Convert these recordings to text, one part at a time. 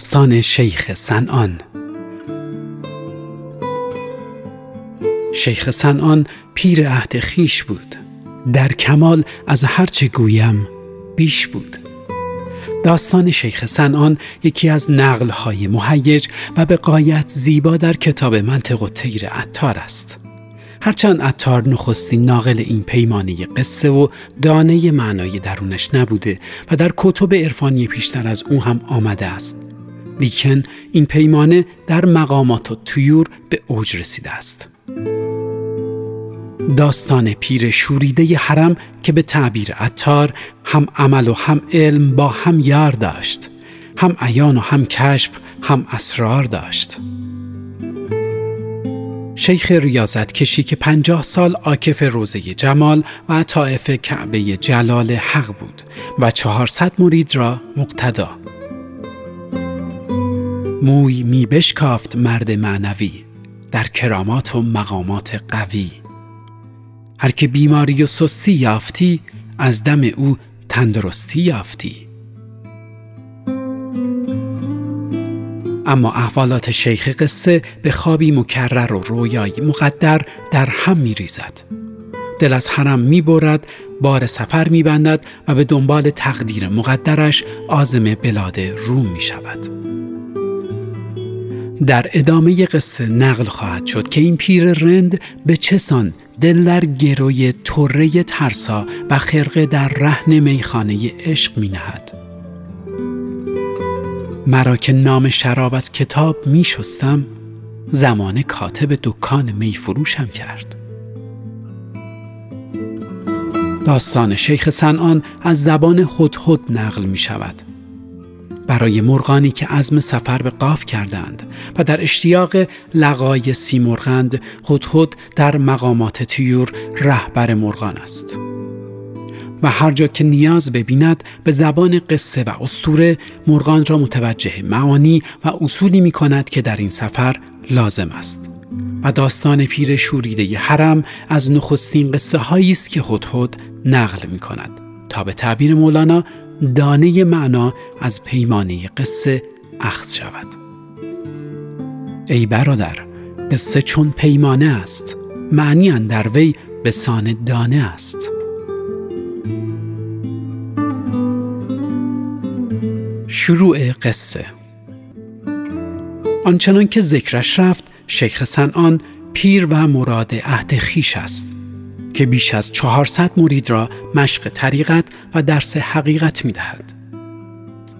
داستان شیخ سنان شیخ سنان پیر عهد خیش بود. در کمال از هرچه گویم بیش بود. داستان شیخ سنان یکی از نقلهای مهیج و به قایت زیبا در کتاب منطق و تیر عطار است. هرچند عطار نخستین ناقل این پیمانه قصه و دانه معنای درونش نبوده و در کتب عرفانی پیشتر از او هم آمده است. لیکن این پیمانه در مقامات و تویور به اوج رسیده است. داستان پیر شوریده حرم که به تعبیر عطار هم عمل و هم علم با هم یار داشت هم عیان و هم کشف هم اسرار داشت. شیخ ریاضت کشی که پنجاه سال عاکف روزه جمال و طائف کعبه جلال حق بود و چهارصد مرید را مقتدا. موی می بشکافت مرد معنوی در کرامات و مقامات قوی هر که بیماری و سستی یافتی از دم او تندرستی یافتی اما احوالات شیخ قصه به خوابی مکرر و رویایی مقدر در هم می ریزد. دل از حرم می برد، بار سفر می بندد و به دنبال تقدیر مقدرش آزم بلاد روم می شود. در ادامه قصه نقل خواهد شد که این پیر رند به چسان دل در گروی طره ترسا و خرقه در رهن میخانه عشق می نهد. مرا که نام شراب از کتاب می شستم زمان کاتب دکان می فروشم کرد داستان شیخ سنان از زبان خود نقل می شود برای مرغانی که عزم سفر به قاف کردند و در اشتیاق لقای سیمرغند خود در مقامات تیور رهبر مرغان است. و هر جا که نیاز ببیند به زبان قصه و استوره مرغان را متوجه معانی و اصولی می کند که در این سفر لازم است. و داستان پیر شوریده حرم از نخستین قصه است که هدهد نقل می کند تا به تعبیر مولانا دانه معنا از پیمانه قصه اخذ شود. ای برادر قصه چون پیمانه است معنی اندر وی به سان دانه است. شروع قصه آنچنان که ذکرش رفت شیخ سنان پیر و مراد عهد خیش است. که بیش از 400 مرید را مشق طریقت و درس حقیقت می دهد.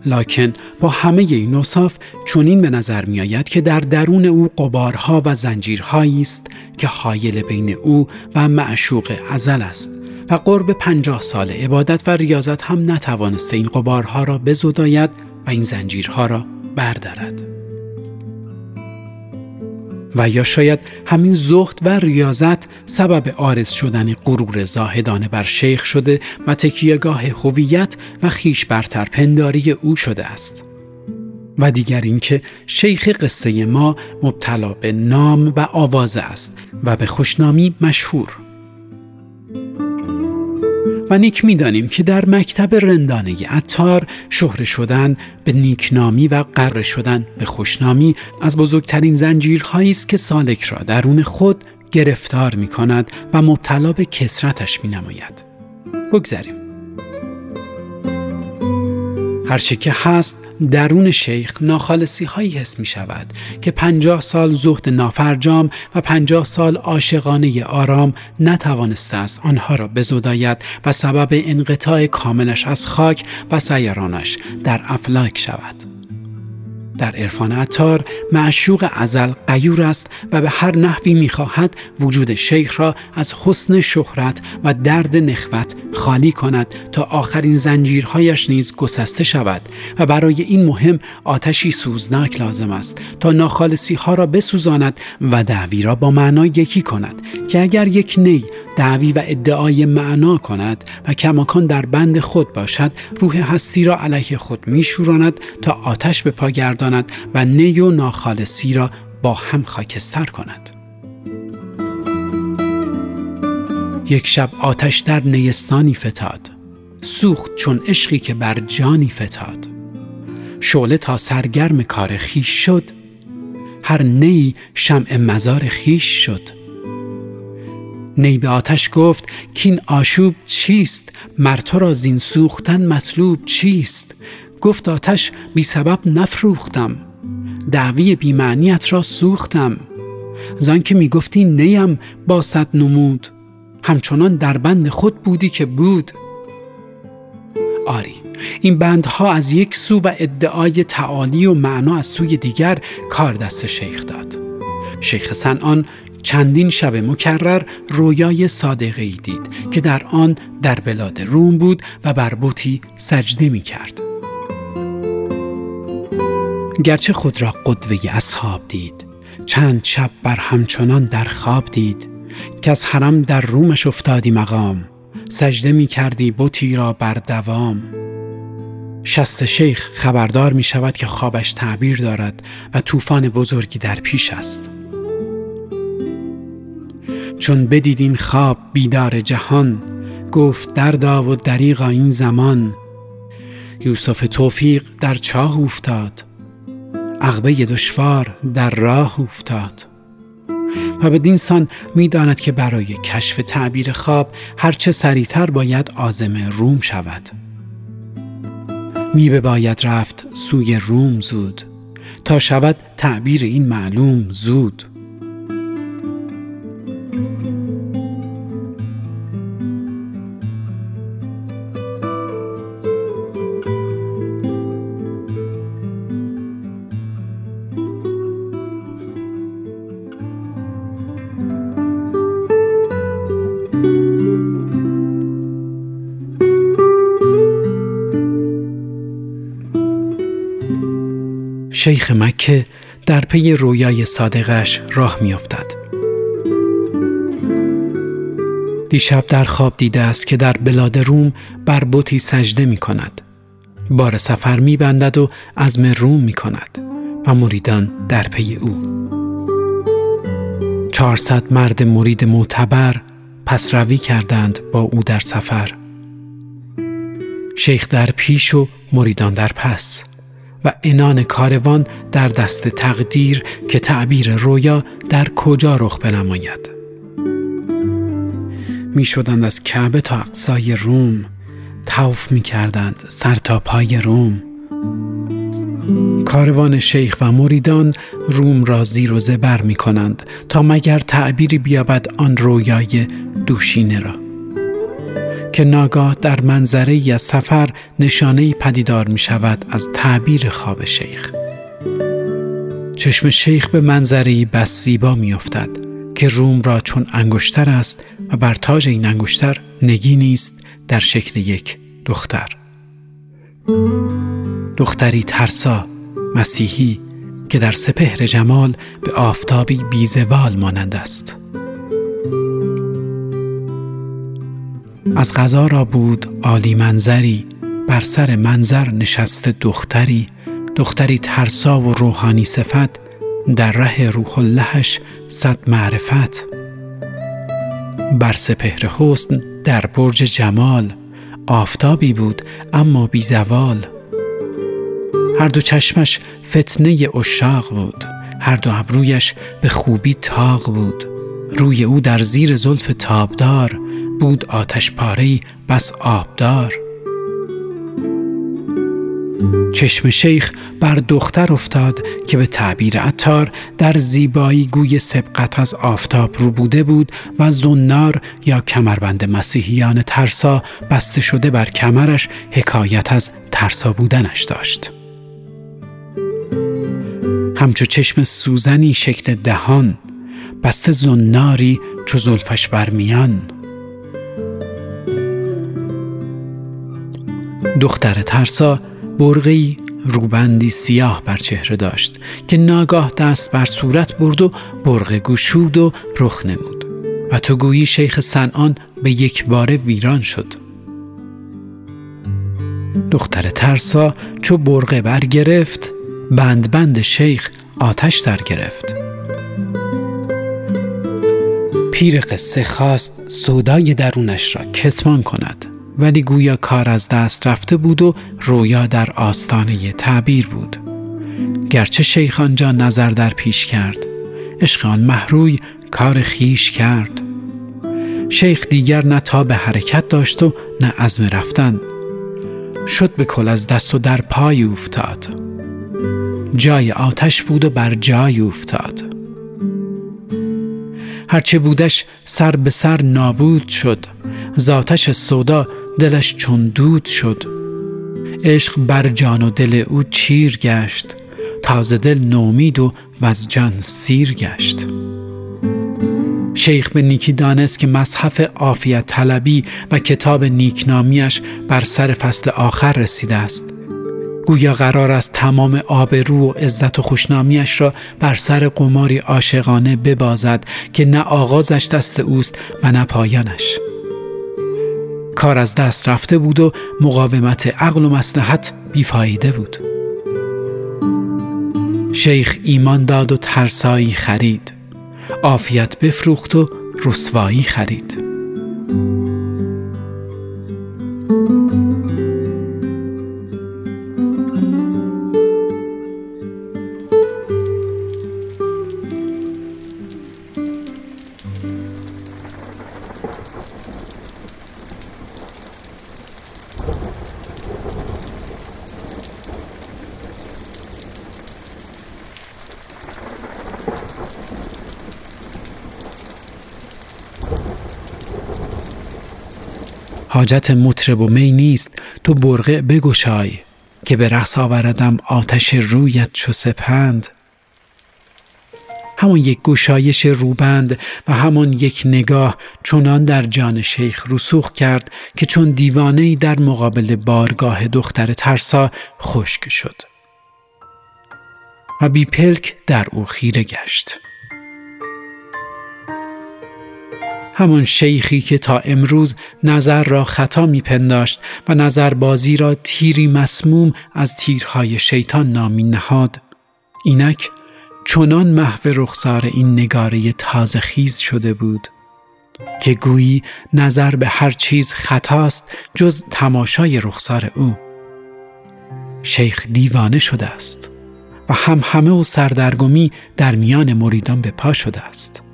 لکن با همه این نصاف چونین به نظر می آید که در درون او قبارها و زنجیرهایی است که حایل بین او و معشوق ازل است و قرب پنجاه سال عبادت و ریاضت هم نتوانسته این قبارها را بزداید و این زنجیرها را بردارد. و یا شاید همین زهد و ریاضت سبب آرز شدن غرور زاهدانه بر شیخ شده و تکیهگاه هویت و خیش برتر پنداری او شده است. و دیگر اینکه شیخ قصه ما مبتلا به نام و آوازه است و به خوشنامی مشهور و نیک می‌دانیم که در مکتب رندانه عطار شهره شدن به نیکنامی و قره شدن به خوشنامی از بزرگترین زنجیرهایی است که سالک را درون خود گرفتار می کند و مبتلا به کسرتش می نماید. بگذریم. هرچه که هست درون شیخ ناخالصی هایی حس می شود که پنجاه سال زهد نافرجام و پنجاه سال عاشقانه آرام نتوانسته است آنها را بزداید و سبب انقطاع کاملش از خاک و سیرانش در افلاک شود. در عرفان عطار معشوق ازل قیور است و به هر نحوی می‌خواهد وجود شیخ را از حسن شهرت و درد نخوت خالی کند تا آخرین زنجیرهایش نیز گسسته شود و برای این مهم آتشی سوزناک لازم است تا ناخالصی ها را بسوزاند و دعوی را با معنا یکی کند که اگر یک نی دعوی و ادعای معنا کند و کماکان در بند خود باشد روح هستی را علیه خود میشوراند تا آتش به پا گرداند. و نی و ناخالصی را با هم خاکستر کند. یک شب آتش در نیستانی فتاد سوخت چون عشقی که بر جانی فتاد. شعله تا سرگرم کار خیش شد هر نی شمع مزار خیش شد. نی به آتش گفت کین آشوب چیست؟ مرتا را زین سوختن مطلوب چیست؟ گفت آتش بی سبب نفروختم. دعوی بیمعنیت را سوختم. زن که می گفتی نیم با صد نمود. همچنان در بند خود بودی که بود. آری این بندها از یک سو و ادعای تعالی و معنا از سوی دیگر کار دست شیخ داد. شیخ سنان چندین شب مکرر رویای صادقه ای دید که در آن در بلاد روم بود و بر بوتی سجده می کرد. گرچه خود را قدوه اصحاب دید. چند شب بر همچنان در خواب دید. که از حرم در رومش افتادی مقام. سجده می کردی بوتی را بر دوام. شست شیخ خبردار می شود که خوابش تعبیر دارد و طوفان بزرگی در پیش است. چون بدید این خواب بیدار جهان گفت دردا و دریغا این زمان. یوسف توفیق در چاه افتاد. عقبه دشوار در راه افتاد. و بدین سان می‌داند که برای کشف تعبیر خواب هرچه سریعتر باید آزم روم شود. می باید رفت سوی روم زود. تا شود تعبیر این معلوم زود. شیخ مکه در پی رویای صادقش راه میافتد. دیشب در خواب دیده است که در بلاد روم بر بوتی سجده می کند. بار سفر می بندد و عزم روم می کند و مریدان در پی او. چهارصد مرد مرید معتبر پس روی کردند با او در سفر. شیخ در پیش و مریدان در پس. و انان کاروان در دست تقدیر که تعبیر رویا در کجا رخ بنماید. می شدند از کعبه تا اقصای روم توف می کردند سر تا پای روم. کاروان شیخ و مریدان روم را زیر و زبر می کنند تا مگر تعبیری بیابد آن رویای دوشینه را. که ناگاه در منظره از سفر نشانه پدیدار می شود از تعبیر خواب شیخ. چشم شیخ به منظری بس زیبا می افتد که روم را چون انگشتر است و بر تاج این انگشتر نگی نیست در شکل یک دختر. دختری ترسا مسیحی که در سپهر جمال به آفتابی بیزوال مانند است. از غذا را بود عالی منظری بر سر منظر نشسته دختری. دختری ترسا و روحانی صفت در ره روح اللهش صد معرفت. بر سپهر حسن در برج جمال آفتابی بود اما بی زوال. هر دو چشمش فتنه اشاق بود هر دو ابرویش به خوبی تاق بود. روی او در زیر زلف تابدار بود آتش پاره بس آبدار. چشم شیخ بر دختر افتاد که به تعبیر عطار در زیبایی گوی سبقت از آفتاب رو بوده بود و زنار یا کمربند مسیحیان ترسا بسته شده بر کمرش حکایت از ترسا بودنش داشت. همچو چشم سوزنی شکل دهان بسته زناری چو زلفش برمیان دختر ترسا برغی روبندی سیاه بر چهره داشت که ناگاه دست بر صورت برد و برغ گشود و رخ نمود. و تو گویی شیخ سنان به یک بار ویران شد. دختر ترسا چو برغه برگرفت بند بند شیخ آتش در گرفت. پیر قصه خواست سودای درونش را کتمان کند. ولی گویا کار از دست رفته بود و رویا در آستانه تعبیر بود. گرچه شیخ آنجا نظر در پیش کرد. عشق آن محروی کار خیش کرد. شیخ دیگر نه تا به حرکت داشت و نه عزم رفتن. شد به کل از دست و در پای افتاد جای آتش بود و بر جای افتاد هرچه بودش سر به سر نابود شد. ذاتش سودا دلش چون دود شد. عشق بر جان و دل او چیر گشت. تازه دل نومید و از جان سیر گشت. شیخ به نیکی دانست که مصحف عافیت طلبی و کتاب نیکنامیش بر سر فصل آخر رسیده است. گویا قرار است تمام آبرو و عزت و خوشنامیش را بر سر قماری عاشقانه ببازد که نه آغازش دست اوست و نه پایانش. کار از دست رفته بود و مقاومت عقل و مسلحت بیفایده بود. شیخ ایمان داد و ترسایی خرید. عافیت بفروخت و رسوایی خرید. حاجت مطرب و می نیست. تو برقه بگشای که به رقص آوردم آتش رویت چو سپند. همان یک گشایش روبند و همان یک نگاه چونان در جان شیخ رسوخ کرد که چون دیوانه در مقابل بارگاه دختر ترسا خشک شد و بی پلک در او خیره گشت. همان شیخی که تا امروز نظر را خطا میپنداشت و نظر بازی را تیری مسموم از تیرهای شیطان نامی نهاد. اینک چنان محو رخسار این نگاره تازه خیز شده بود که گویی نظر به هر چیز خطاست جز تماشای رخسار او. شیخ دیوانه شده است و هم همه و سردرگمی در میان مریدان به پا شده است.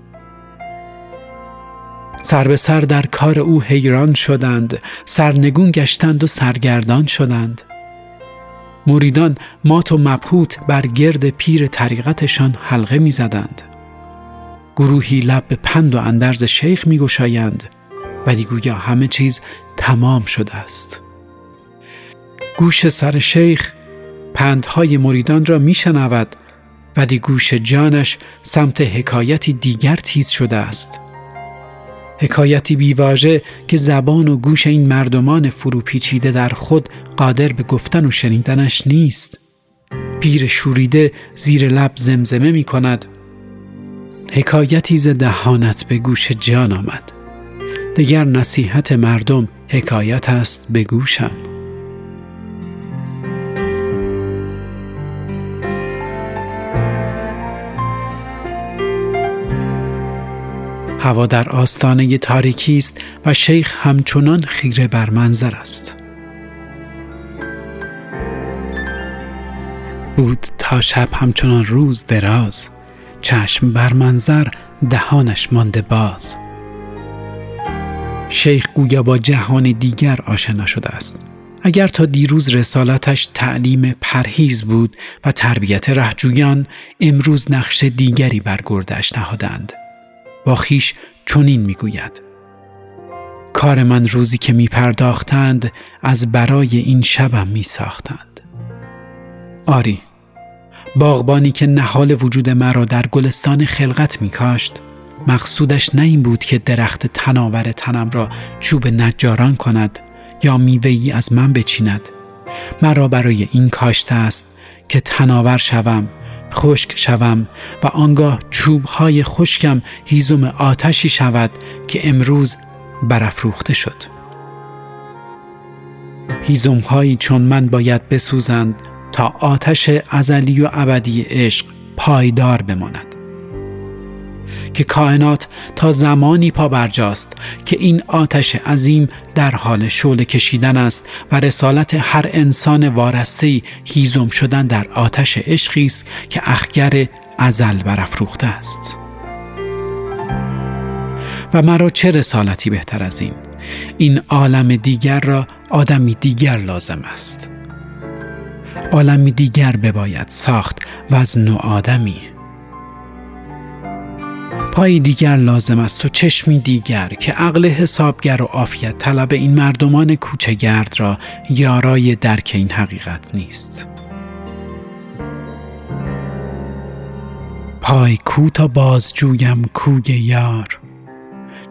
سر به سر در کار او حیران شدند سرنگون گشتند و سرگردان شدند مریدان مات و مبهوت بر گرد پیر طریقتشان حلقه می زدند. گروهی لب به پند و اندرز شیخ می گشایند ولی گویا همه چیز تمام شده است. گوش سر شیخ پندهای مریدان را می شنود ولی گوش جانش سمت حکایتی دیگر تیز شده است. حکایتی بیواژه که زبان و گوش این مردمان فروپیچیده در خود قادر به گفتن و شنیدنش نیست. پیر شوریده زیر لب زمزمه می کند. حکایتی ز دهانت به گوش جان آمد. دگر نصیحت مردم حکایت است به گوشم. هوا در آستانه تاریکی است و شیخ همچنان خیره بر منظر است. بود تا شب همچنان روز دراز چشم بر منظر دهانش مانده باز. شیخ گویا با جهان دیگر آشنا شده است. اگر تا دیروز رسالتش تعلیم پرهیز بود و تربیت رهجویان امروز نقش دیگری بر گردش نهادند. با خیش چنین می‌گوید. کار من روزی که می پرداختند از برای این شبم می ساختند آری باغبانی که نهال وجود مرا در گلستان خلقت می کاشت مقصودش نه این بود که درخت تناور تنم را چوب نجاران کند یا میوهی از من بچیند. مرا برای این کاشته است که تناور شوم. خشک شوم و آنگاه چوبهای خشکم هیزم آتشی شود که امروز برافروخته شد. هیزمهایی چون من باید بسوزند تا آتش ازلی و ابدی عشق پایدار بماند. که کائنات تا زمانی پا برجاست که این آتش عظیم در حال شعله کشیدن است و رسالت هر انسان وارسته هیزم شدن در آتش عشقی است که اخگر ازل برافروخته است. و مرا چه رسالتی بهتر از این؟ این عالم دیگر را آدمی دیگر لازم است. عالمی دیگر بباید ساخت و از نوع آدمی پای دیگر لازم است و چشمی دیگر که عقل حسابگر و عافیت طلب این مردمان کوچگرد را یارای درک این حقیقت نیست. پای کو تا باز جویم کوی یار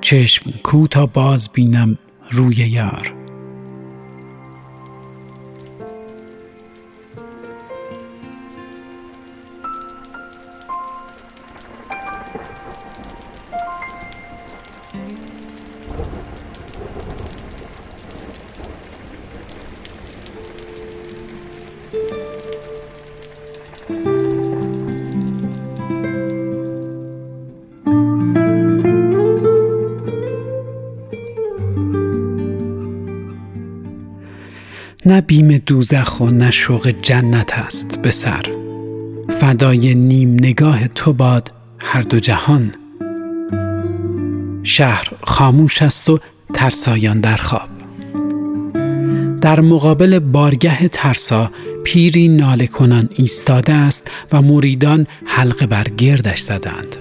چشم کو تا باز بینم روی یار. نه بیم دوزخ و نه شوق جنت است به سر. فدای نیم نگاه تو باد هر دو جهان. شهر خاموش است و ترسایان در خواب. در مقابل بارگه ترسا پیری ناله کنان ایستاده است و مریدان حلقه بر گردش زدند.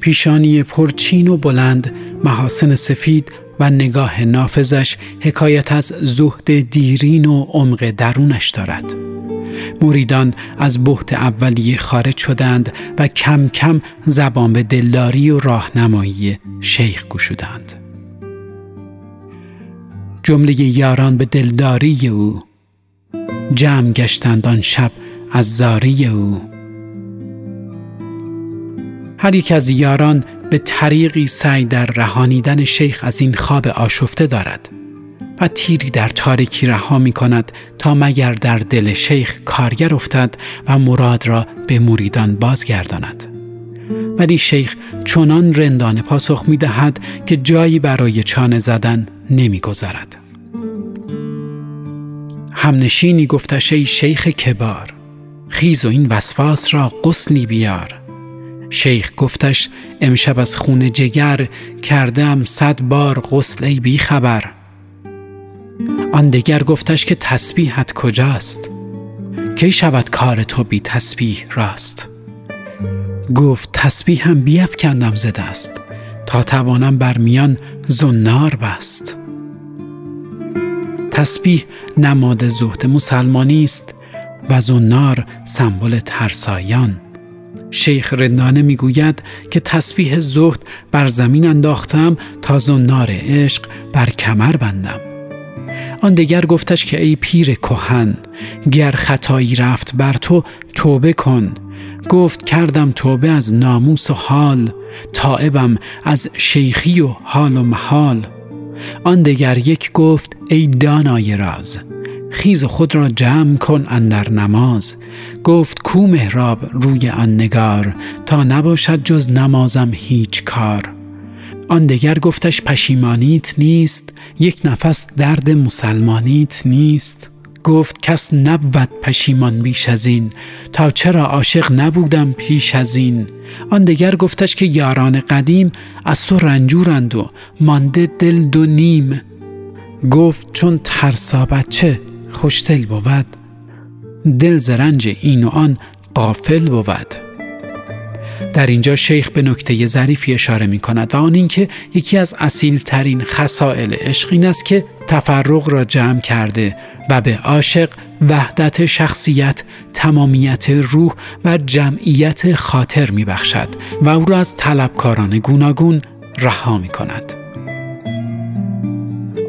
پیشانی پرچین و بلند محاسن سفید و نگاه نافذش حکایت از زهد دیرین و عمق درونش دارد. مریدان از بحت اولیه خارج شدند و کم کم زبان به دلداری و راهنمایی شیخ گشودند. جمله یاران به دلداری او جمع گشتند آن شب از زاری او. هر یک از یاران به طریقی سعی در رهانیدن شیخ از این خواب آشفته دارد و تیری در تاریکی رها می کند تا مگر در دل شیخ کارگر افتد و مراد را به مریدان بازگرداند ولی شیخ چنان رندانه پاسخ می دهد که جایی برای چانه زدن نمی گذارد. همنشینی گفتش ای شیخ کبار خیز و این وسواس را قسلی بیار شیخ گفتش امشب از خون جگر کردم صد بار غسل ای بی خبر. آن دگر گفتش که تسبیحت کجاست؟ کی شود کار تو بی تسبیح راست؟ گفت تسبیح هم بیفکندم زده است تا توانم بر میان زنار بست. تسبیح نماد زهد مسلمانی است و زنار سمبل ترسایان. شیخ رندانه می‌گوید که تسبیح زهد بر زمین انداختم تا زنار عشق بر کمر بندم. آن دیگر گفتش که ای پیر کهن گر خطایی رفت بر تو توبه کن. گفت کردم توبه از ناموس و حال تائبم از شیخی و حال و محال. آن دیگر یک گفت ای دانای راز خیز خود را جمع کن اندر نماز. گفت کو محراب روی آن نگار تا نباشد جز نمازم هیچ کار. آن دگر گفتش پشیمانیت نیست یک نفس درد مسلمانیت نیست. گفت کس نبود پشیمان بیش از این تا چرا عاشق نبودم پیش از این. آن دگر گفتش که یاران قدیم از تو رنجورند و مانده دل دو نیم. گفت چون ترسا بچه خوشتل بود. دل زرنج این و آن قافل بود. در اینجا شیخ به نکته ظریفی اشاره می کند. و آن اینکه یکی از اصیل ترین خسائل عشق این است که تفرق را جمع کرده و به عاشق وحدت شخصیت، تمامیت روح و جمعیت خاطر می بخشد و او را از طلبکاران گوناگون رها می کند.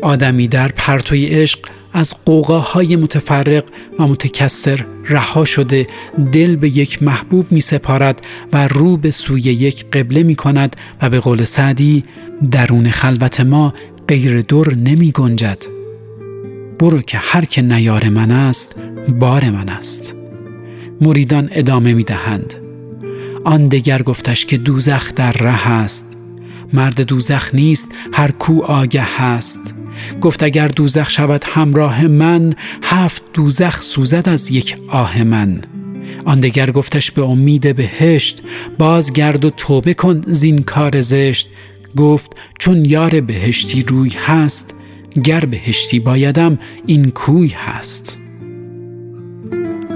آدمی در پرتوی عشق از قوقاهای متفرق و متکسر رها شده دل به یک محبوب می سپارد و رو به سوی یک قبله می کند و به قول سعدی درون خلوت ما غیر دور نمی گنجد برو که هر که نیار من است بار من است. مریدان ادامه می دهند آن دگر گفتش که دوزخ در ره است. مرد دوزخ نیست هر کو آگه هست گفت اگر دوزخ شود همراه من هفت دوزخ سوزد از یک آه من. آن دگر گفتش به امید بهشت بازگرد و توبه کن زین کار زشت. گفت چون یار بهشتی روی هست گر بهشتی بایدم این کوی هست.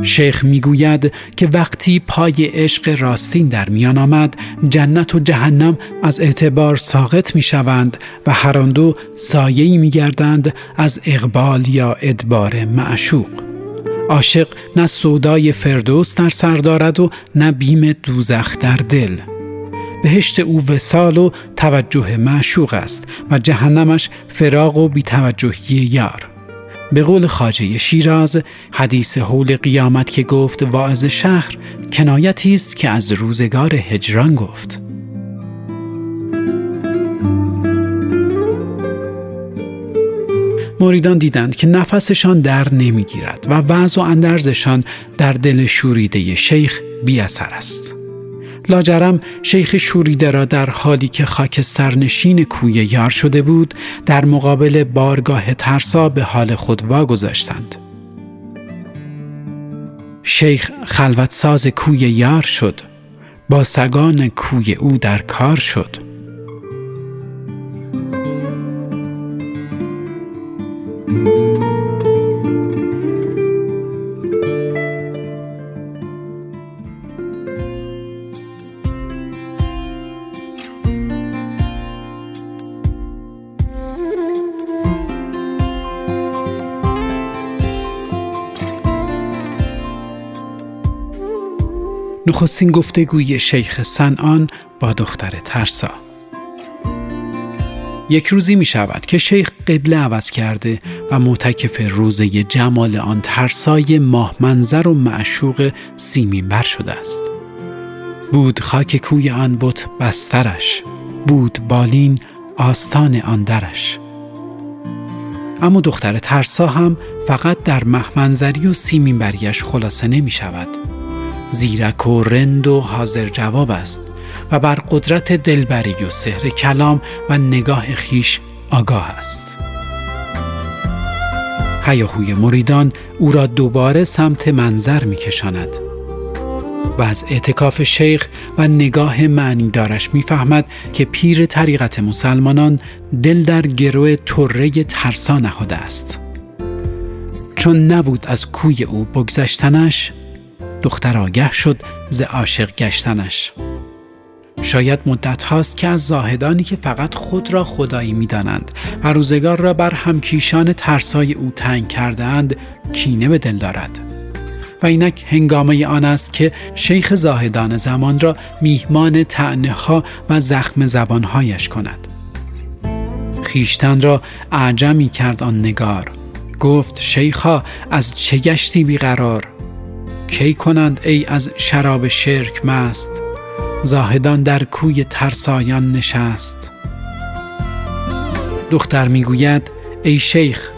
شیخ می‌گوید که وقتی پای عشق راستین در میان آمد جنت و جهنم از اعتبار ساقط می شوند و هر آن دو سایه‌ای می گردند از اقبال یا ادبار معشوق. عاشق نه سودای فردوس در سر دارد و نه بیم دوزخ در دل. بهشت او وسال و توجه معشوق است و جهنمش فراغ و بیتوجهی یار. به قول خاجه شیراز حدیث حول قیامت که گفت واعظ شهر کنایتی است که از روزگار هجران گفت مریدان دیدند که نفسشان در نمی‌گیرد و وضع و اندرزشان در دل شوریده شیخ بی اثر است. لاجرم شیخ شوریده را در حالی که خاک سرنشین کوی یار شده بود در مقابل بارگاه ترسا به حال خود واگذاشتند. شیخ خلوت ساز کوی یار شد با سگان کوی او در کار شد نخستین گفتگوی شیخ سنان با دختر ترسا یک روزی می شود که شیخ قبله عوض کرده و معتکف روزه جمال آن ترسای ماه منظر و معشوق سیمین بر شده است. بود خاک کوی آن بت بسترش بود بالین آستان آن درش اما دختر ترسا هم فقط در محمنظری و سیمین بریش خلاصه نمی شود. زیرک و رند و حاضر جواب است و بر قدرت دلبری و سحر کلام و نگاه خیش آگاه است. هیاهوی مریدان او را دوباره سمت منظر می کشاند و از اعتکاف شیخ و نگاه معنی دارش می‌فهمد که پیر طریقت مسلمانان دل در گروه طره ترسا نهاده است. چون نبود از کوی او بگذشتنش دختر آگه شد ز عاشق گشتنش. شاید مدت هاست که از زاهدانی که فقط خود را خدایی می دانند و روزگار را بر همکیشان ترسای او تنگ کردهاند کینه به دل دارد. و اینک هنگامه آن است که شیخ زاهدان زمان را میهمان تعنه ها و زخم زبانهایش کند. خیشتن را اعجمی کرد آن نگار. گفت شیخا از چه گشتی بیقرار؟ کی کنند ای از شراب شرک مست؟ زاهدان در کوی ترسایان نشست. دختر می‌گوید ای شیخ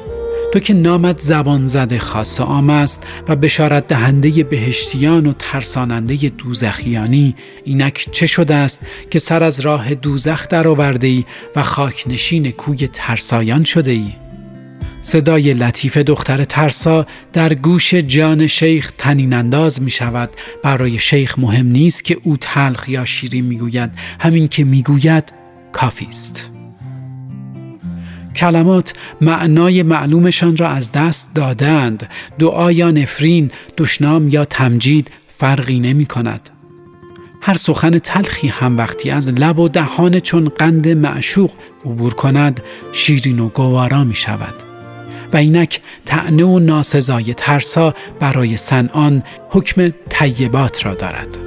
تو که نامت زبان زده خاص عام است و بشارت دهنده بهشتیان و ترساننده دوزخیانی اینک چه شده است که سر از راه دوزخ درآورده ای و خاک نشین کوی ترسایان شده ای؟ صدای لطیف دختر ترسا در گوش جان شیخ تنین انداز می شود برای شیخ مهم نیست که او تلخ یا شیرین می گوید همین که می گوید کافی است. کلمات معنای معلومشان را از دست دادند. دعا یا نفرین دشنام یا تمجید فرقی نمی کند هر سخن تلخی هم وقتی از لب و دهان چون قند معشوق عبور کند شیرین و گوارا می شود و اینک تعنه و ناسزای ترسا برای سنان حکم طیبات را دارد.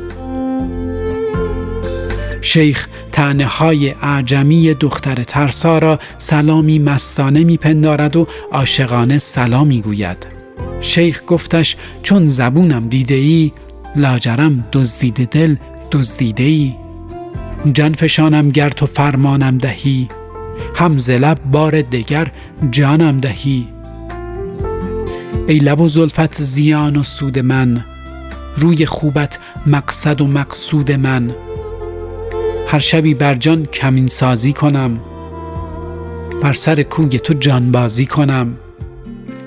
شیخ تعنه های اعجمی دختر ترسا را سلامی مستانه میپندارد و عاشقانه سلامی گوید. شیخ گفتش چون زبونم دیده ای لاجرم دزدیده دل دزدیده ای جان فشانم گر تو فرمانم دهی هم لب بار دگر جانم دهی. ای لب و زلفت زیان و سود من روی خوبت مقصد و مقصود من. هر شبی بر جان کمین سازی کنم بر سر کوی تو جانبازی کنم.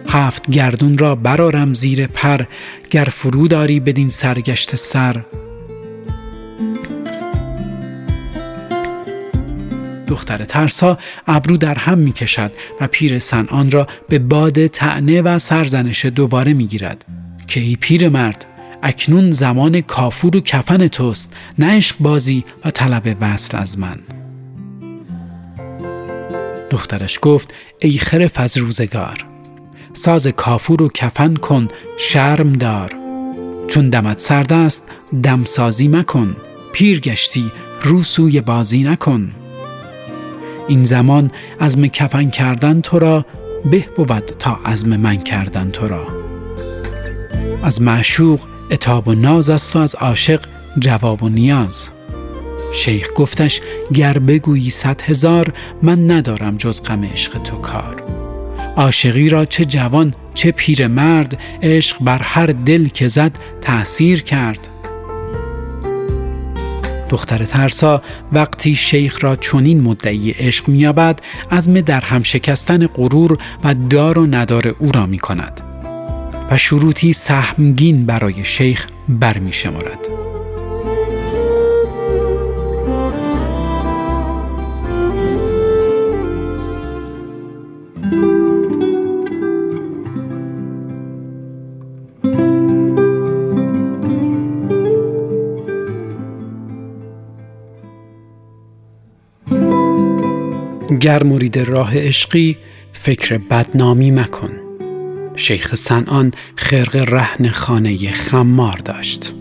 هفت گردون را برارم زیر پر گر فرو داری بدین سرگشت سر. دختر ترسا ابرو در هم می کشد و پیر سنان را به باد تعنه و سرزنش دوباره می گیرد که ای پیر مرد اکنون زمان کافور و کفن توست. نه عشق بازی و طلب وصل از من. دخترش گفت ای خرف از روزگار ساز کافور و کفن کن شرم دار. چون دمت سرد است دمسازی مکن پیر گشتی رو سوی بازی نکن. این زمان عزم کفن کردن تو را به بود تا عزم من کردن تو را از معشوق اتاب و ناز است و از عاشق جواب و نیاز. شیخ گفتش گر بگویی صد هزار من ندارم جز غم عشق تو کار. عاشقی را چه جوان چه پیر مرد عشق بر هر دل که زد تأثیر کرد. دختر ترسا وقتی شیخ را چنین مدعی عشق مییابد عزم در هم شکستن غرور و دار و ندار او را می کند و شروطی سهمگین برای شیخ برمی شمارد. گر مرید راه عشقی فکر بدنامی مکن. شیخ سنان خرق رهن خانه خمار داشت.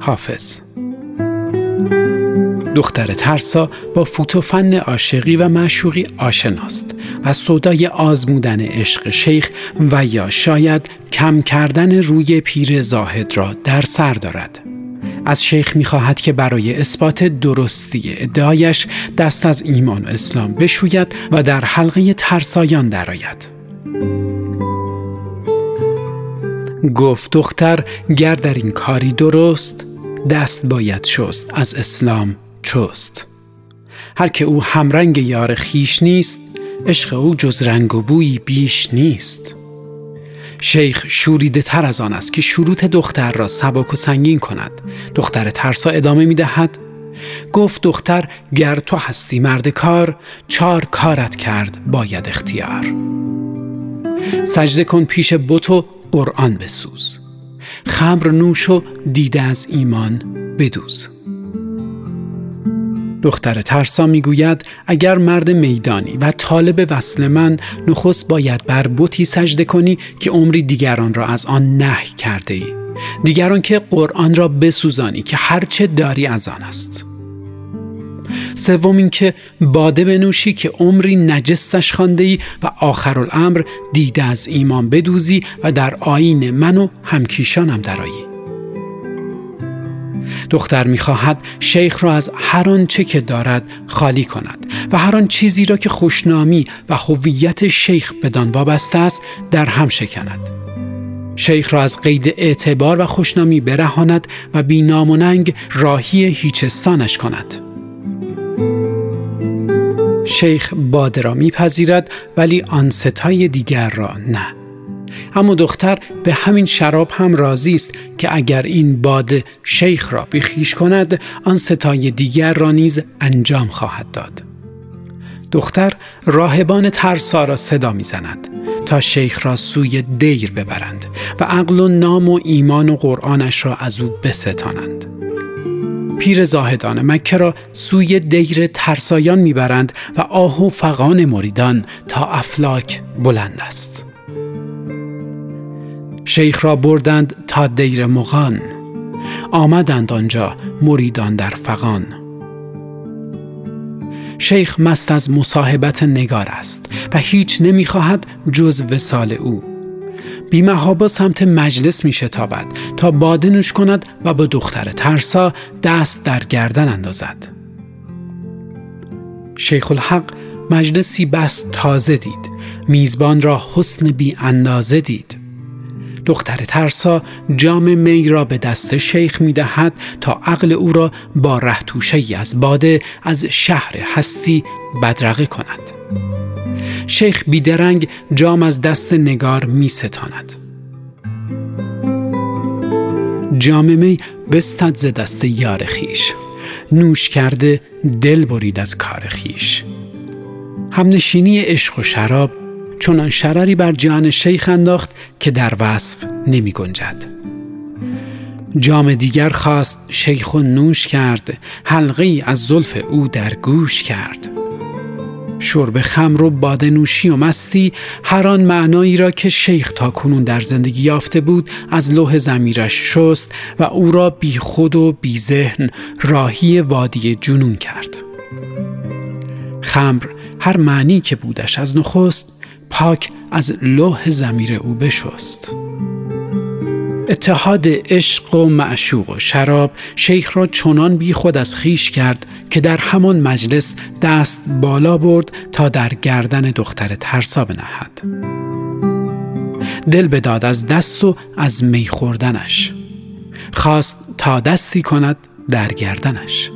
حافظ. دختر ترسا با فوتوفن عاشقی و معشوقی آشناست و صدای آزمودن عشق شیخ و یا شاید کم کردن روی پیر زاهد را در سر دارد. از شیخ می‌خواهد که برای اثبات درستی ادعایش دست از ایمان و اسلام بشوید و در حلقه ترسایان درآید. گفت دختر گر در این کاری درست دست باید شست از اسلام چست هر که او همرنگ یار خیش نیست عشق او جز رنگ و بویی بیش نیست شیخ شوریده تر از آن است که شروط دختر را سبک و سنگین کند. دختر ترسا ادامه می دهد. گفت دختر گر تو هستی مرد کار چار کارت کرد باید اختیار. سجده کن پیش بت و قرآن بسوز. خمر نوش و دیده از ایمان بدوز. دختر ترسا می‌گوید اگر مرد میدانی و طالب وصل من نخست باید بر بوتی سجده کنی که عمری دیگران را از آن نهی کرده ای دیگران که قرآن را بسوزانی که هرچه داری از آن است. سوم اینکه باده بنوشی که عمری نجسش خانده ای و آخر الامر دیده از ایمان بدوزی و در آین من و همکیشانم درایی دختر می‌خواهد شیخ را از هر آنچه که دارد خالی کند و هر آن چیزی را که خوشنامی و هویت شیخ بدان وابسته است در هم شکند. شیخ را از قید اعتبار و خوشنامی برهاند و بی نام و ننگ راهی هیچستانش کند. شیخ باده را میپذیرد ولی آن ستای دیگر را نه. اما دختر به همین شراب هم راضی است که اگر این باد شیخ را بخیش کند آن ستای دیگر را نیز انجام خواهد داد. دختر راهبان ترسا را صدا می‌زند تا شیخ را سوی دیر ببرند و عقل و نام و ایمان و قرآنش را از او بستانند. پیر زاهدان مکه را سوی دیر ترسایان می‌برند و آه و فقان مریدان تا افلاک بلند است. شیخ را بردند تا دیر مغان. آمدند آنجا مریدان در فغان. شیخ مست از مصاحبت نگار است و هیچ نمی‌خواهد جز وسال او. بیمهابا سمت مجلس می شتابد تا باده نوش کند و با دختر ترسا دست در گردن اندازد. شیخ الحق مجلسی بس تازه دید میزبان را حسن بی اندازه دید. دختر ترسا جام می را به دست شیخ می دهد تا عقل او را با رهتوشه از باده از شهر هستی بدرقه کند. شیخ بیدرنگ جام از دست نگار می ستاند. جام می بستد ز دست یار خیش. نوش کرده دل برید از کار خیش. همنشینی عشق و شراب چنان شرری بر جان شیخ انداخت که در وصف نمی گنجد. جام دیگر خواست شیخ نوش کرد حلقی از زلف او در گوش کرد شرب خمر و باده نوشی و مستی هر آن معنایی را که شیخ تا کنون در زندگی یافته بود از لوح زمیرش شست و او را بی خود و بی ذهن راهی وادی جنون کرد خمر هر معنی که بودش از نخست پاک از لوح زمیر او بشست. اتحاد عشق و معشوق و شراب شیخ را چنان بی خود از خیش کرد که در همان مجلس دست بالا برد تا در گردن دختر ترسا بنهد. دل بداد از دست و از می خوردنش. خواست تا دستی کند در گردنش.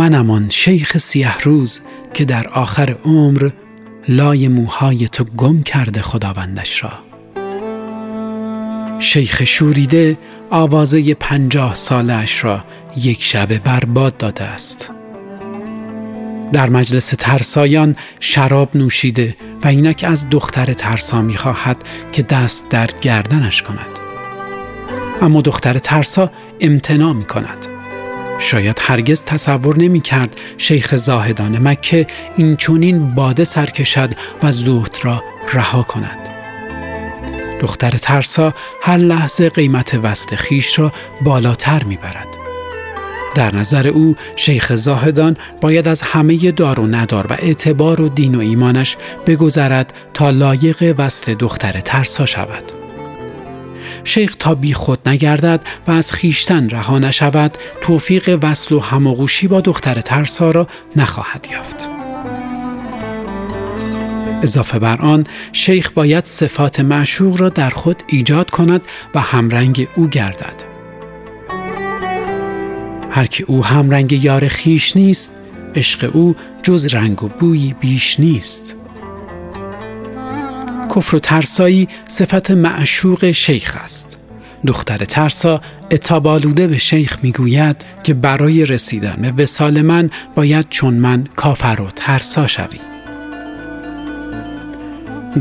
منم آن شیخ سیه روز که در آخر عمر لای موهای تو گم کرده خداوندش را. شیخ شوریده آوازه پنجاه سالش را یک شبه برباد داده است. در مجلس ترسایان شراب نوشیده و اینک از دختر ترسا می خواهد که دست در گردنش کند. اما دختر ترسا امتنا می کند شاید هرگز تصور نمی کرد شیخ زاهدان مکه این چونین باده سرکشد و زهد را رها کند. دختر ترسا هر لحظه قیمت وصل خیش را بالاتر می برد. در نظر او شیخ زاهدان باید از همه دار و ندار و اعتبار و دین و ایمانش بگذرد تا لایق وصل دختر ترسا شود. شیخ تا بی خود نگردد و از خیشتن رها نشود توفیق وصل و هماغوشی با دختر ترسا را نخواهد یافت. اضافه بر آن شیخ باید صفات معشوق را در خود ایجاد کند و همرنگ او گردد. هر که او همرنگ یار خیش نیست عشق او جز رنگ و بویی بیش نیست. کفر و ترسایی صفت معشوق شیخ است. دختر ترسا اتابالوده به شیخ می‌گوید که برای رسیدن به وسال من باید چون من کافر و ترسا شوی.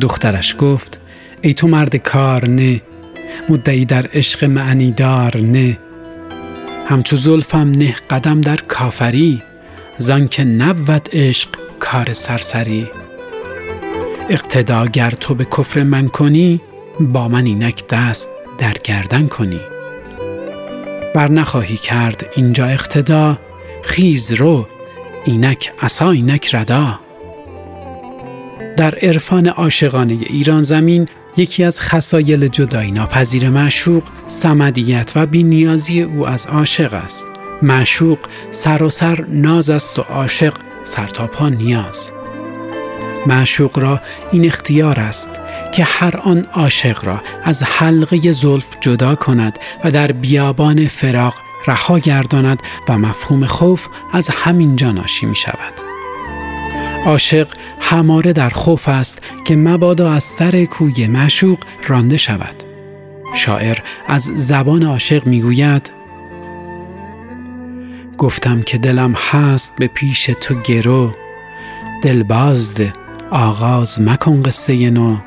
دخترش گفت ای تو مرد کار نه مدعی در عشق معنی دار نه. همچو زلفم نه قدم در کافری زان که نبود عشق کار سرسری. اقتداگر تو به کفر من کنی با من اینک دست در گردن کنی. ور نخواهی کرد اینجا اقتدا خیز رو اینک اصا اینک ردا. در عرفان عاشقانه ایران زمین یکی از خصایل جدایی ناپذیر معشوق سمدیت و بینیازی او از عاشق است. معشوق و سر ناز است و عاشق سر تا پا نیاز. معشوق را این اختیار است که هر آن عاشق را از حلقه زلف جدا کند و در بیابان فراق رها گرداند و مفهوم خوف از همین جا ناشی می شود. عاشق هماره در خوف است که مبادا از سر کوی معشوق رانده شود. شاعر از زبان عاشق می‌گوید گفتم که دلم هست به پیش تو گرو دل بازده آغاز مکن قصه نو.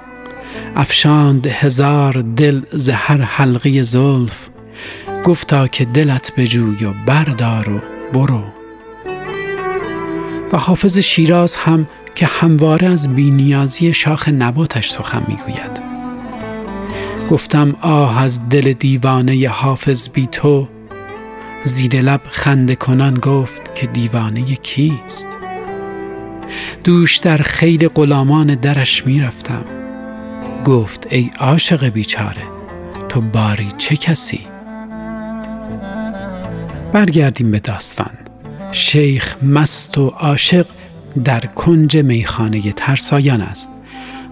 افشاند هزار دل زهر حلقه زلف. گفتا که دلت بجوی و بردار و برو. و حافظ شیراز هم که همواره از بینیازی شاخ نباتش سخن می‌گوید. گفتم آه از دل دیوانه حافظ بی تو. زیر لب خنده کنان گفت که دیوانه کیست؟ دوش در خیل غلامان درش می‌رفتم. گفت ای عاشق بیچاره تو باری چه کسی؟ برگردیم به داستان. شیخ مست و عاشق در کنج میخانه ترسایان است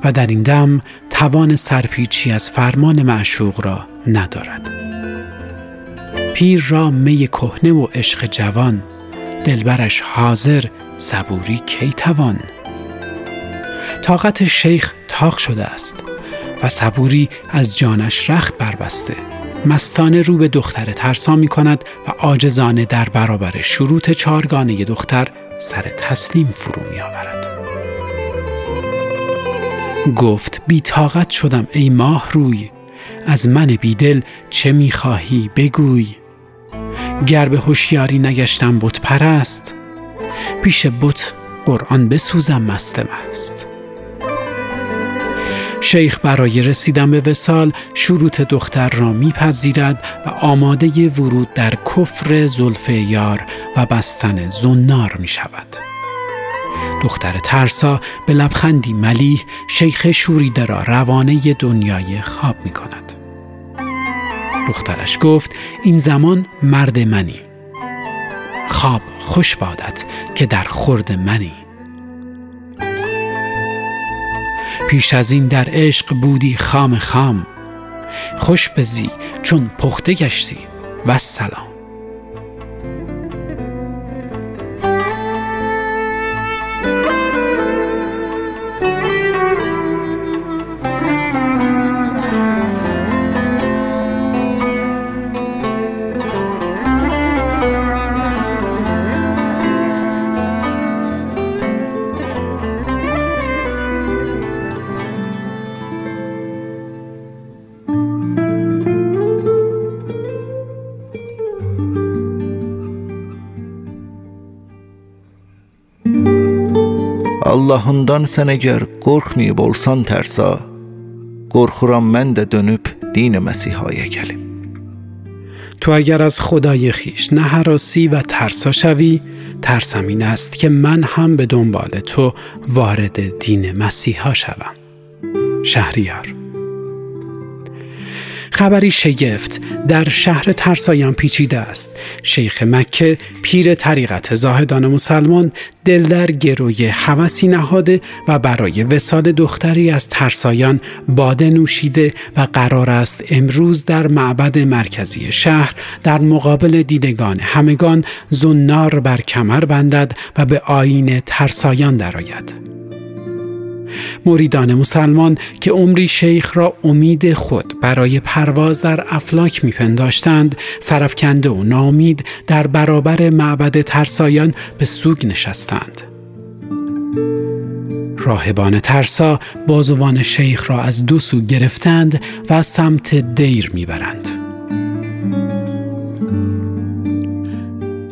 و در این دم توان سرپیچی از فرمان معشوق را ندارد. پیر را می کهنه و عشق جوان دلبرش حاضر صبوری کی توان؟ طاقت شیخ تاق شده است و صبوری از جانش رخت بربسته. مستانه رو به دختر ترسا می کند و آجزانه در برابر شروط چارگانه دختر سر تسلیم فرو می آورد. گفت بی طاقت شدم ای ماه روی از من بیدل چه می‌خواهی بگوی؟ گر به هوشیاری نگشتم بت پرست پیش بت قرآن بسوزم مست مست شیخ برای رسیدن به وسال شروط دختر را میپذیرد و آماده ورود در کفر زلف یار و بستن زنار می شود. دختر ترسا به لبخندی ملیح شیخ شوریده را روانه دنیای خواب می کند. دخترش گفت این زمان مرد منی. خواب خوش بادت که در خورد منی. پیش از این در عشق بودی خام خام خوش بزی چون پخته گشتی و سلام Allahından sən əgər qorxmayıb olsan tərsa, qorxuram mən də dönüb din مسیحای gəlim. تو اگر از خدای خیش نهراسی و ترسا شوی ترسم این است که من هم به دنبال تو وارد دین مسیحا شوم شهریار خبری شگفت در شهر ترسایان پیچیده است شیخ مکه پیر طریقت زاهدان مسلمان دل در گروی حوثی نهاده و برای وسال دختری از ترسایان باده نوشیده و قرار است امروز در معبد مرکزی شهر در مقابل دیدگان همگان زنار بر کمر بندد و به آین ترسایان درآید. مریدان مسلمان که عمری شیخ را امید خود برای پرواز در افلاک میپنداشتند سرفکنده و نامید در برابر معبد ترسایان به سوگ نشستند. راهبان ترسا بازوان شیخ را از دو سو گرفتند و از سمت دیر می‌برند.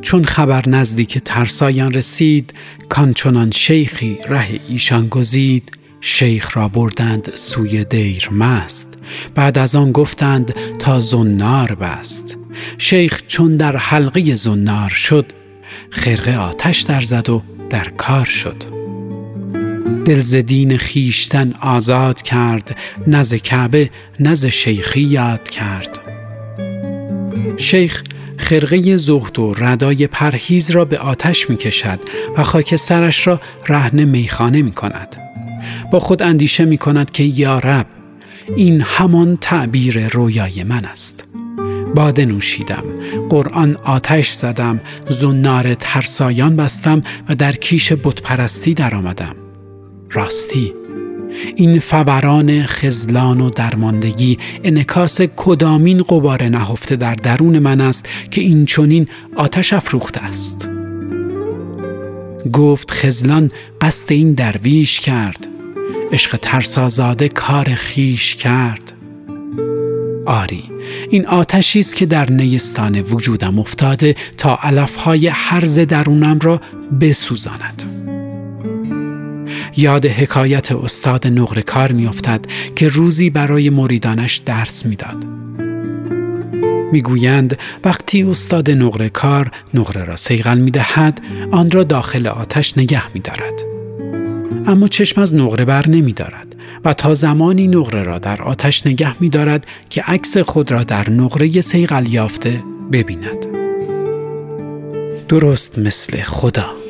چون خبر نزدیک ترسایان رسید کانچنان شیخی ره ایشان گزید شیخ را بردند سوی دیر مست. بعد از آن گفتند تا زنار بست. شیخ چون در حلقه زنار شد خرقه آتش در زد و در کار شد. دلز دین خیشتن آزاد کرد نز کعبه نز شیخی یاد کرد. شیخ خرقه زهد و ردای پرهیز را به آتش می کشد و خاکسترش را رهن میخانه می کند. با خود اندیشه می کند که یا رب این همان تعبیر رویای من است. باده نوشیدم قرآن آتش زدم زنار ترسایان بستم و در کیش بتپرستی درآمدم راستی این فوران خزلان و درماندگی انکاس کدامین قبار نهفته در درون من است که این چونین آتش افروخته است. گفت خزلان قصد این درویش کرد عشق ترسازاده کار خیش کرد. آری این آتشی است که در نیستان وجودم افتاده تا علفهای حرز درونم را بسوزاند. یاد حکایت استاد نقره کار میافتد که روزی برای مریدانش درس می‌داد. می‌گویند وقتی استاد نقره کار نقره را سیغل می دهد آن را داخل آتش نگه می دارد. اما چشم از نقره بر نمی دارد و تا زمانی نقره را در آتش نگه می دارد که عکس خود را در نقره سیغل یافته ببیند. درست مثل خدا.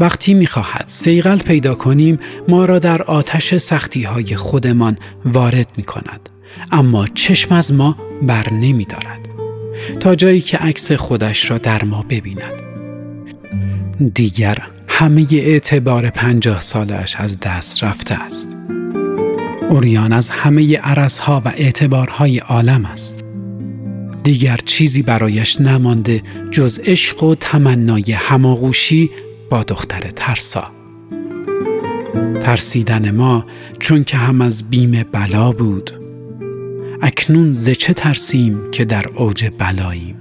وقتی می‌خواهد سیغل پیدا کنیم ما را در آتش سختی های خودمان وارد می کند. اما چشم از ما بر نمی دارد. تا جایی که عکس خودش را در ما ببیند. دیگر همه اعتبار پنجاه سالش از دست رفته است. اوریان از همه عرصها و اعتبارهای عالم است. دیگر چیزی برایش نمانده جز عشق و تمنای هماغوشی با دختر ترسا. ترسیدن ما چون که هم از بیم بلا بود. اکنون ز چه ترسیم که در اوج بلاییم؟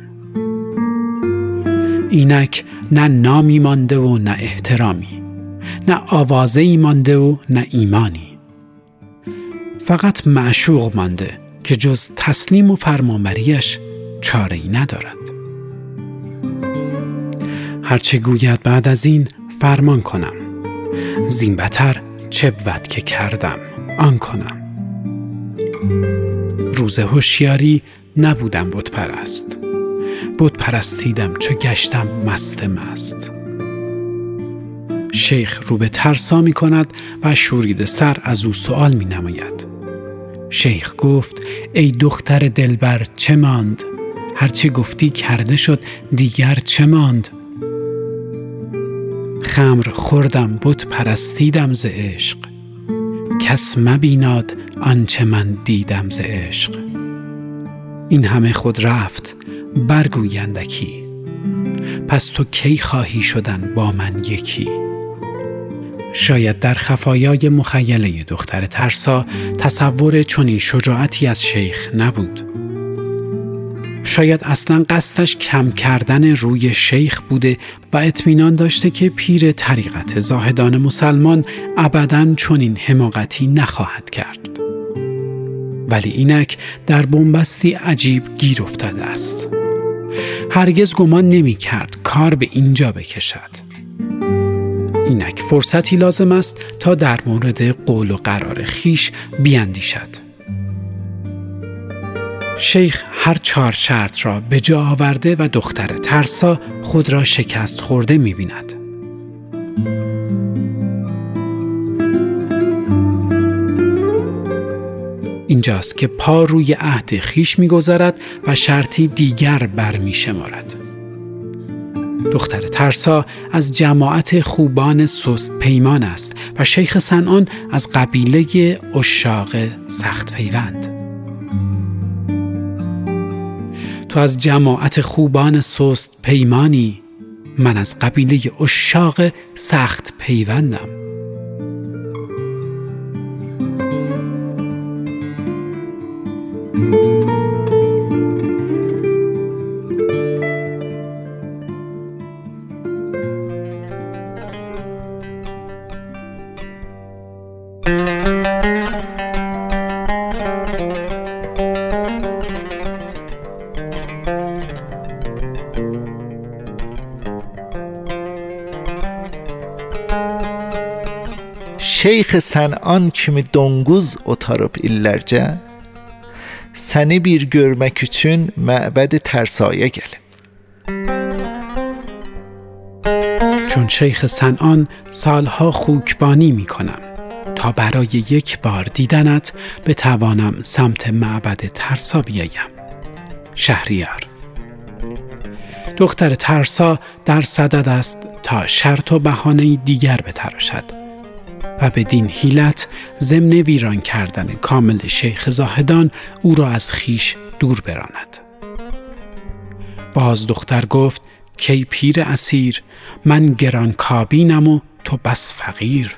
اینک نه نامی مانده و نه احترامی نه آوازه ای مانده و نه ایمانی. فقط معشوق مانده که جز تسلیم و فرمانبریش چاره ای ندارد. هرچه گوید بعد از این فرمان کنم. زین بتر چه بود که کردم آن کنم. روز هوشیاری نبودم بود پرست بود پرستیدم چو گشتم مست مست. شیخ رو به ترسا می کند و شورید سر از او سوال می نماید. شیخ گفت ای دختر دلبر چه ماند؟ هرچه گفتی کرده شد دیگر چه ماند؟ خمر خوردم بود پرستیدم ز عشق. کس مبیناد آنچه من دیدم ز عشق. این همه خود رفت برگویندکی. پس تو کی خواهی شدن با من یکی؟ شاید در خفایای مخیله دختر ترسا تصور چنین شجاعتی از شیخ نبود. شاید اصلا قصدش کم کردن روی شیخ بوده و اطمینان داشته که پیر طریقت زاهدان مسلمان ابدا چنین حماقتی نخواهد کرد. ولی اینک در بنبستی عجیب گیر افتاده است. هرگز گمان نمی کرد کار به اینجا بکشد. اینک فرصتی لازم است تا در مورد قول و قرار خیش بیاندیشد شیخ هر چهار شرط را به جا آورده و دختر ترسا خود را شکست خورده می بیند. اینجاست که پا روی عهد خیش می‌گذارد و شرطی دیگر برمی شمارد. دختر ترسا از جماعت خوبان سست پیمان است و شیخ سنان از قبیله اشاق سخت پیوند. تو از جماعت خوبان سست پیمانی من از قبیله اشاق سخت پیوندم. Şeyh Sən'an kimi donquz otarıb illərcə səni bir görmək üçün məbədi tərsayə gəlib. چون شیخ سنان سالها خوکبانی می کنم تا برای یک بار دیدنت بتوانم سمت معبد ترسا بیایم. شهریار. دختر ترسا در صدد است تا شرط و بهانه دیگر بتراشد. و بدین حیلت ضمن ویران کردن کامل شیخ زاهدان او را از خیش دور براند. باز دختر گفت کی پیر اسیر من گران کابینم و تو بس فقیر.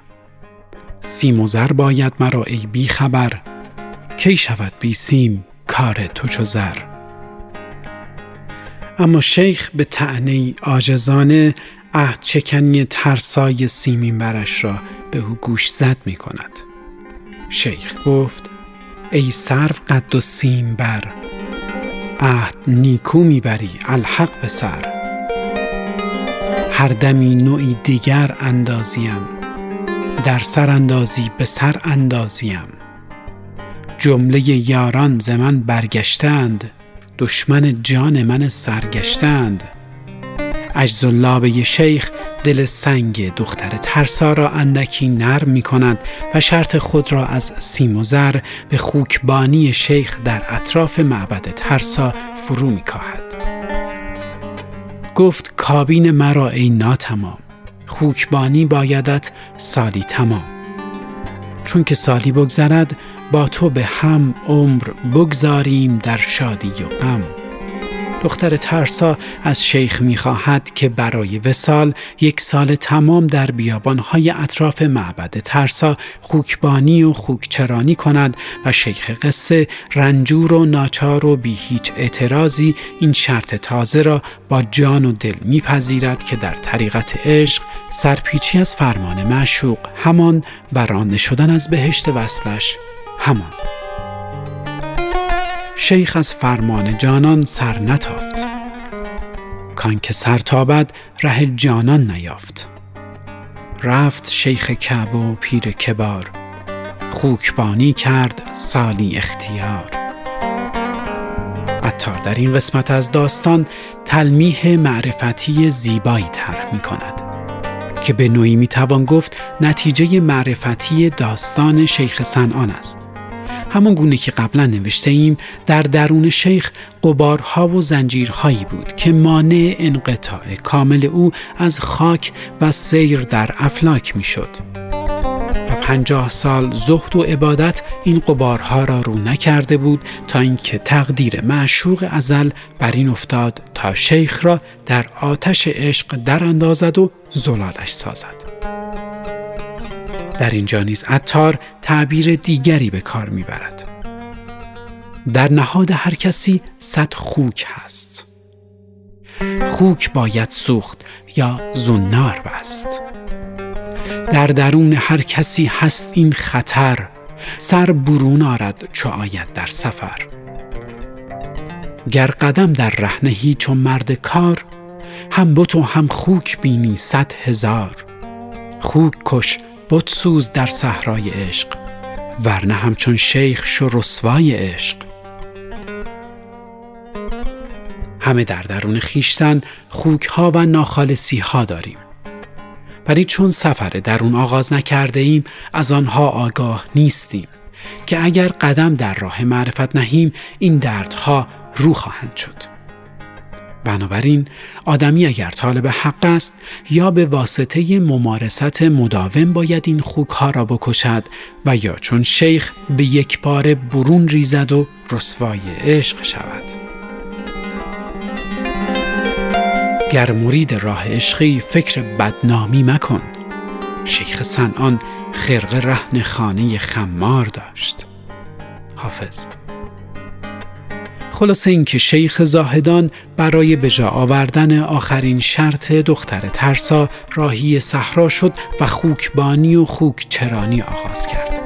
سیم و زر باید مرا ای بی خبر کی شود بی سیم کار تو چو زر. اما شیخ به تعنی آجزانه عهد چکنی ترسای سیمین برش را به او گوش زد می کند. شیخ گفت ای سرو قد و سیم بر عهد نیکو می‌بری الحق به سر. هر دمی نوعی دیگر اندازیم در سر اندازی به سر اندازیم. جمله یاران ز من برگشتند دشمن جان من سرگشتند. لابه شیخ دل سنگ دختر ترسا را اندکی نرم می کند و شرط خود را از سیم و زر به خوکبانی شیخ در اطراف معبد ترسا فرو می کاهد. گفت کابین مرا ای ناتمام خوکبانی بایدت سالی تمام چون که سالی بگذرد با تو به هم عمر بگذاریم در شادی و غم دختر ترسا از شیخ می‌خواهد که برای وسال یک سال تمام در بیابانهای اطراف معبد ترسا خوکبانی و خوکچرانی کند و شیخ قصه رنجور و ناچار و بی هیچ اعتراضی این شرط تازه را با جان و دل میپذیرد که در طریقت عشق سرپیچی از فرمان معشوق همان و شدن از بهشت وصلش همان. شیخ از فرمان جانان سر نتافت. کان که سر تابد ره جانان نیافت. رفت شیخ کعب و پیر کبار. خوکبانی کرد سالی اختیار. عطار در این قسمت از داستان تلمیح معرفتی زیبایی طرح می کند که به نوعی می توان گفت نتیجه معرفتی داستان شیخ سنان است. همان گونه که قبلا نوشته ایم در درون شیخ قبارها و زنجیرهایی بود که مانع انقطاع کامل او از خاک و سیر در افلاک می‌شد. و پنجاه سال زهد و عبادت این قبارها را رو نکرده بود تا اینکه تقدیر معشوق ازل بر این افتاد تا شیخ را در آتش عشق در اندازد و زلالش سازد. در اینجا نیز عطار تعبیر دیگری به کار می‌برد. در نهاد هر کسی صد خوک هست. خوک باید سوخت یا زنار بست. در درون هر کسی هست این خطر سر برون آرد چو آید در سفر. گر قدم در رهنهی چون مرد کار هم بت و هم خوک بینی صد هزار. خوک کش بت سوز در صحرای عشق ورنه همچون شیخ شو رسوای عشق. همه در درون خیشتن خوک ها و ناخالصی ها داریم. ولی چون سفر درون آغاز نکرده ایم از آنها آگاه نیستیم که اگر قدم در راه معرفت نهیم این دردها رو خواهند شد. بنابراین آدمی اگر طالب حق است یا به واسطه ممارست مداوم باید این خوک ها را بکشد و یا چون شیخ به یک بار برون ریزد و رسوای عشق شود. گر مرید راه عشقی فکر بدنامی مکن. شیخ سنان خرق رهن خانه خمار داشت. حافظ. خلاصه اینکه شیخ زاهدان برای به جا آوردن آخرین شرط دختر ترسا راهی صحرا شد و خوکبانی و خوکچرانی آغاز کرد.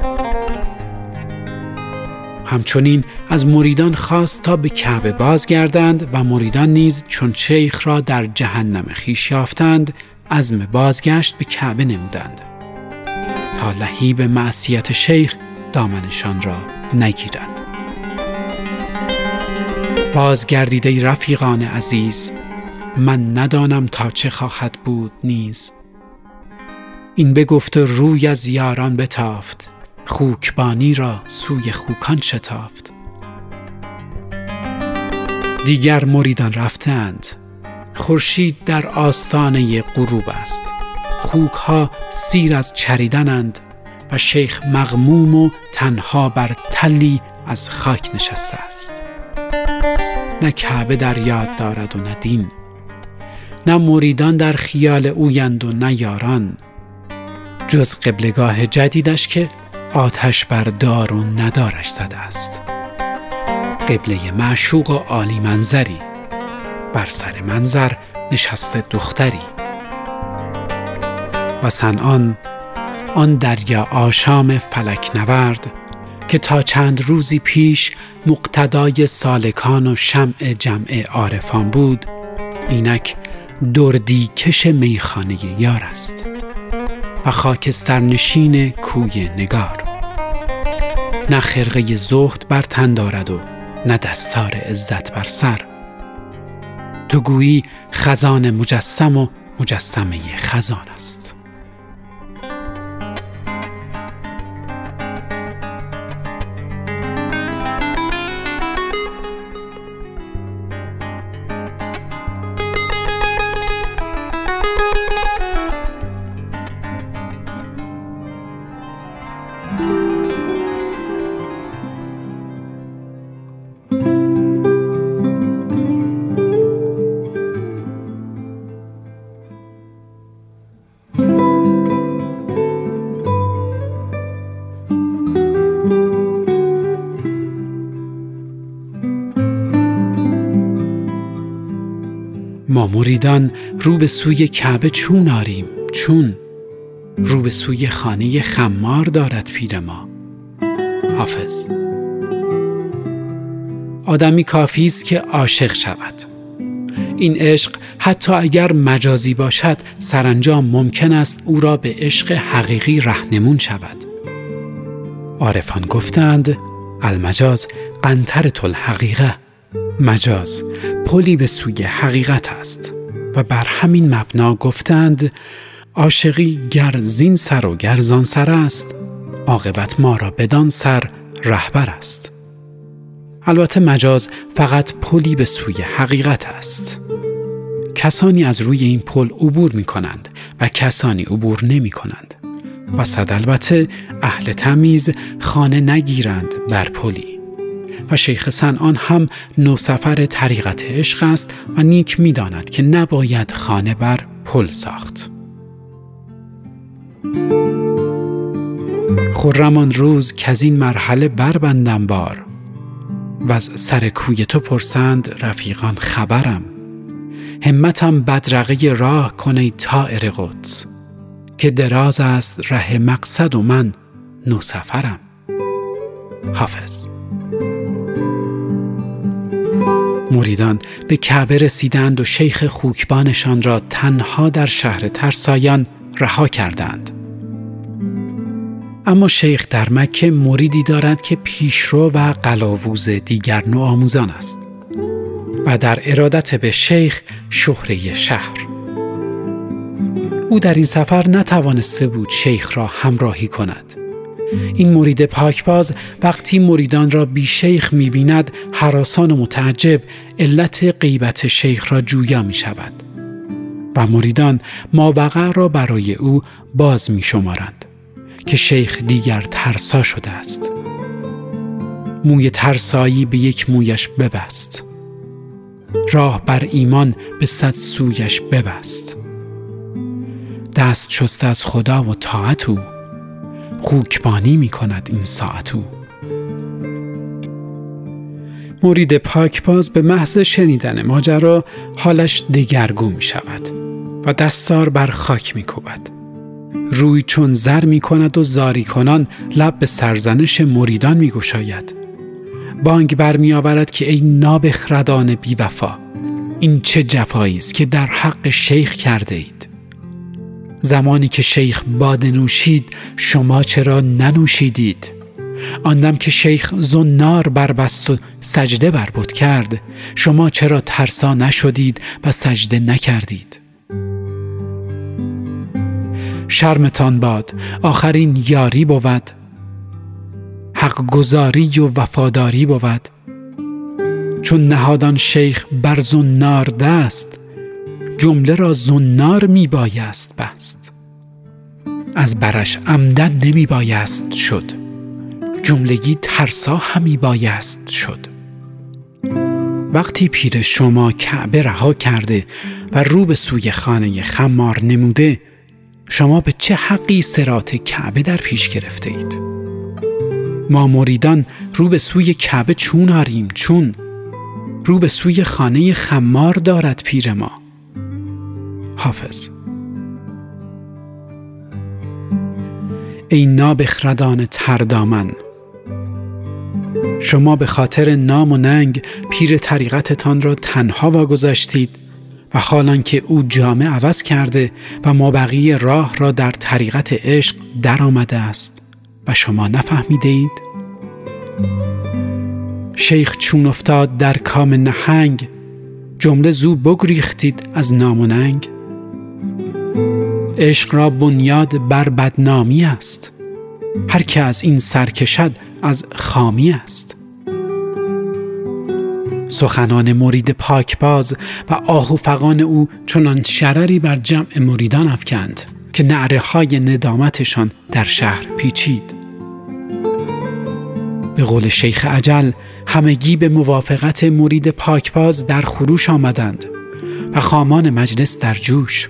همچنین از مریدان خواست تا به کعبه بازگردند و مریدان نیز چون شیخ را در جهنم خیش یافتند عزم بازگشت به کعبه نمودند تا لهیب معصیت شیخ دامنشان را نگیرند بازگردیده رفیقان عزیز. من ندانم تا چه خواهد بود نیز. این بگفت روی از یاران بتافت. خوکبانی را سوی خوکان شتافت. دیگر مریدان رفتند. خورشید در آستانه غروب است. خوک ها سیر از چریدنند و شیخ مغموم و تنها بر تلی از خاک نشسته است. نه کعبه در یاد دارد و نه دین. نه مریدان در خیال اویند و نه یاران. جز قبلگاه جدیدش که آتش بر دار و ندارش زده است. قبله معشوق و عالی منظری. بر سر منظر نشسته دختری. و سنان آن دریا آشام فلک نورد که تا چند روزی پیش مقتدای سالکان و شمع جمع عارفان بود اینک دردی کش میخانه یار است و خاکستر نشین کوی نگار. نه خرقه زهد بر تن دارد و نه دستار عزت بر سر. تو گویی خزان مجسم و مجسمه خزان است. مریدان رو به سوی کعبه چون آریم؟ چون رو به سوی خانه خمار دارد پیر ما. حافظ. آدمی کافی است که عاشق شود. این عشق حتی اگر مجازی باشد سرانجام ممکن است او را به عشق حقیقی رهنمون شود. عارفان گفتند المجاز قنطر حقیقه مجاز. پلی به سوی حقیقت است. و بر همین مبنا گفتند عاشقی گر زین سر و گر زان سر است عاقبت ما را بدان سر رهبر است. البته مجاز فقط پلی به سوی حقیقت است. کسانی از روی این پل عبور می کنند و کسانی عبور نمی کنند. و صد البته اهل تمیز خانه نگیرند بر پلی. و شیخ سنان هم نوسفر طریقت عشق است و نیک می داند که نباید خانه بر پل ساخت. خرمان روز که از این مرحله بربندم بار. و از سر کوی تو پرسند رفیقان خبرم. همتم بدرقه راه کنه طائر قدس که دراز است ره مقصد و من نوسفرم حافظ. مریدان به کعبه رسیدند و شیخ خوکبانشان را تنها در شهر ترسایان رها کردند. اما شیخ در مکه مریدی دارد که پیشرو و قلاووز دیگر نو آموزان است و در ارادت به شیخ شهره شهر. او در این سفر نتوانسته بود شیخ را همراهی کند. این مرید پاکباز وقتی مریدان را بی شیخ می بیند حراسان و متعجب علت غیبت شیخ را جویا می شود و مریدان ماوقع را برای او باز می شمارند که شیخ دیگر ترسا شده است. موی ترسایی به یک مویش ببست. راه بر ایمان به صد سویش ببست. دست شسته از خدا و طاعت او. خوکبانی می کند این ساعت او مرید پاکباز به محض شنیدن ماجرا حالش دگرگو می شود و دستار بر خاک می. روی چون زر می کند و زاری کنان لب به سرزنش مریدان می گشاید. بانگ برمی آورد که ای نابخردان بی وفا این چه جفایی است که در حق شیخ کرده اید زمانی که شیخ باده نوشید شما چرا ننوشیدید؟ آندم که شیخ زنار بربست و سجده بر بود کرد شما چرا ترسا نشدید و سجده نکردید؟ شرمتان باد آخرین یاری بود. حق گذاری و وفاداری بود. چون نهادان شیخ بر زنار دست جمله را زنار می بایست بست. از برش عمدن نمی بایست شد. جملگی ترسا همی بایست شد. وقتی پیر شما کعبه رها کرده و رو به سوی خانه خمار نموده شما به چه حقی سرات کعبه در پیش گرفته اید؟ ما مریدان رو به سوی کعبه چون آریم چون؟ رو به سوی خانه خمار دارد پیر ما. حافظ ای نابخردان تردامن شما به خاطر نام و ننگ پیر طریقتتان را تنها واگذاشتید و حالان که او جامعه عوض کرده و ما بقیه راه را در طریقت عشق در آمده است و شما نفهمیده اید؟ شیخ چون افتاد در کام نهنگ جمله زو بگریختید از نام و ننگ عشق را بنیاد بر بدنامی است. هر که از این سر کشد از خامی است. سخنان مرید پاکباز و آهو فقان او چنان شرری بر جمع مریدان افکند که نعره های ندامتشان در شهر پیچید. به قول شیخ عجل همگی به موافقت مرید پاکباز در خروش آمدند و خامان مجلس در جوش.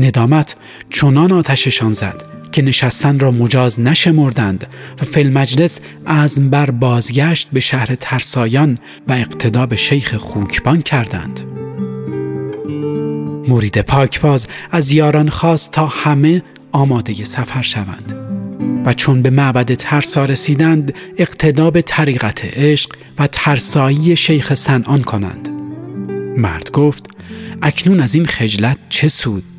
ندامت چنان آتششان زد که نشستن را مجاز نشمردند و فیل مجلس از بر بازگشت به شهر ترسایان و اقتدا به شیخ خوکبان کردند. مرید پاکباز از یاران خواست تا همه آماده سفر شوند و چون به معبد ترسا رسیدند اقتدا به طریقت عشق و ترسایی شیخ سنان کنند. مرد گفت اکنون از این خجلت چه سود؟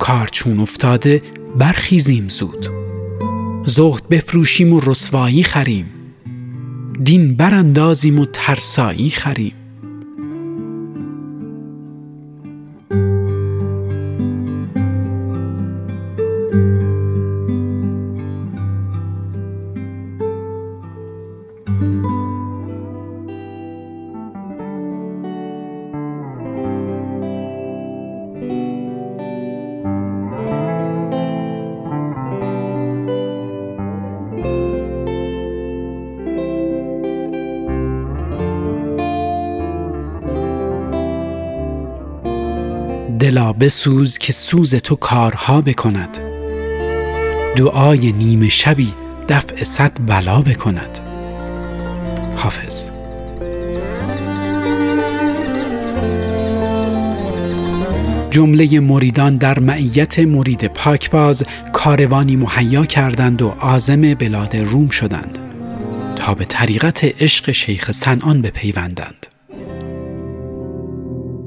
کار چون افتاده برخیزیم زود. زهد بفروشیم و رسوایی خریم. دین براندازیم و ترسایی خریم. بسوز که سوز تو کارها بکند. دعای نیمه شبی دفع صد بلا بکند. حافظ. جمله مریدان در معیت مرید پاکباز کاروانی مهیا کردند و عازم بلاد روم شدند. تا به طریقت عشق شیخ سنان بپیوندند.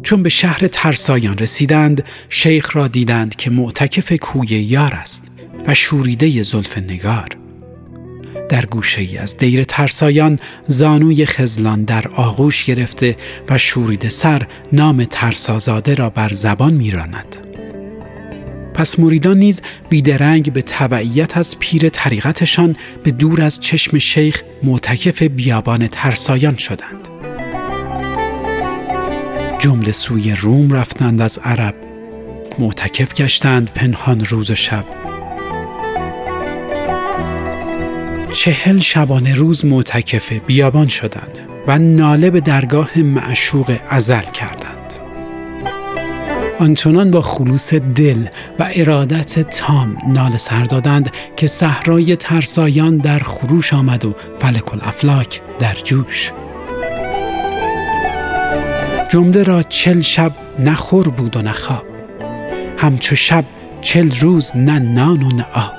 چون به شهر ترسایان رسیدند شیخ را دیدند که معتکف کوی یار است و شوریده زلف نگار در گوشه ای از دیر ترسایان زانوی خزلان در آغوش گرفته و شوریده سر نام ترسازاده را بر زبان میراند. پس مریدان نیز بیدرنگ به تبعیت از پیر طریقتشان به دور از چشم شیخ معتکف بیابان ترسایان شدند. جمله سوی روم رفتند از عرب. معتکف گشتند پنهان روز و شب. چهل شبانه روز معتکف بیابان شدند و ناله به درگاه معشوق ازل کردند. آنچنان با خلوص دل و ارادت تام ناله سر دادند که صحرای ترسایان در خروش آمد و فلک الافلاک در جوش جمله را چل شب نخور بود و نخواب همچو شب چل روز نه نان و نه آب.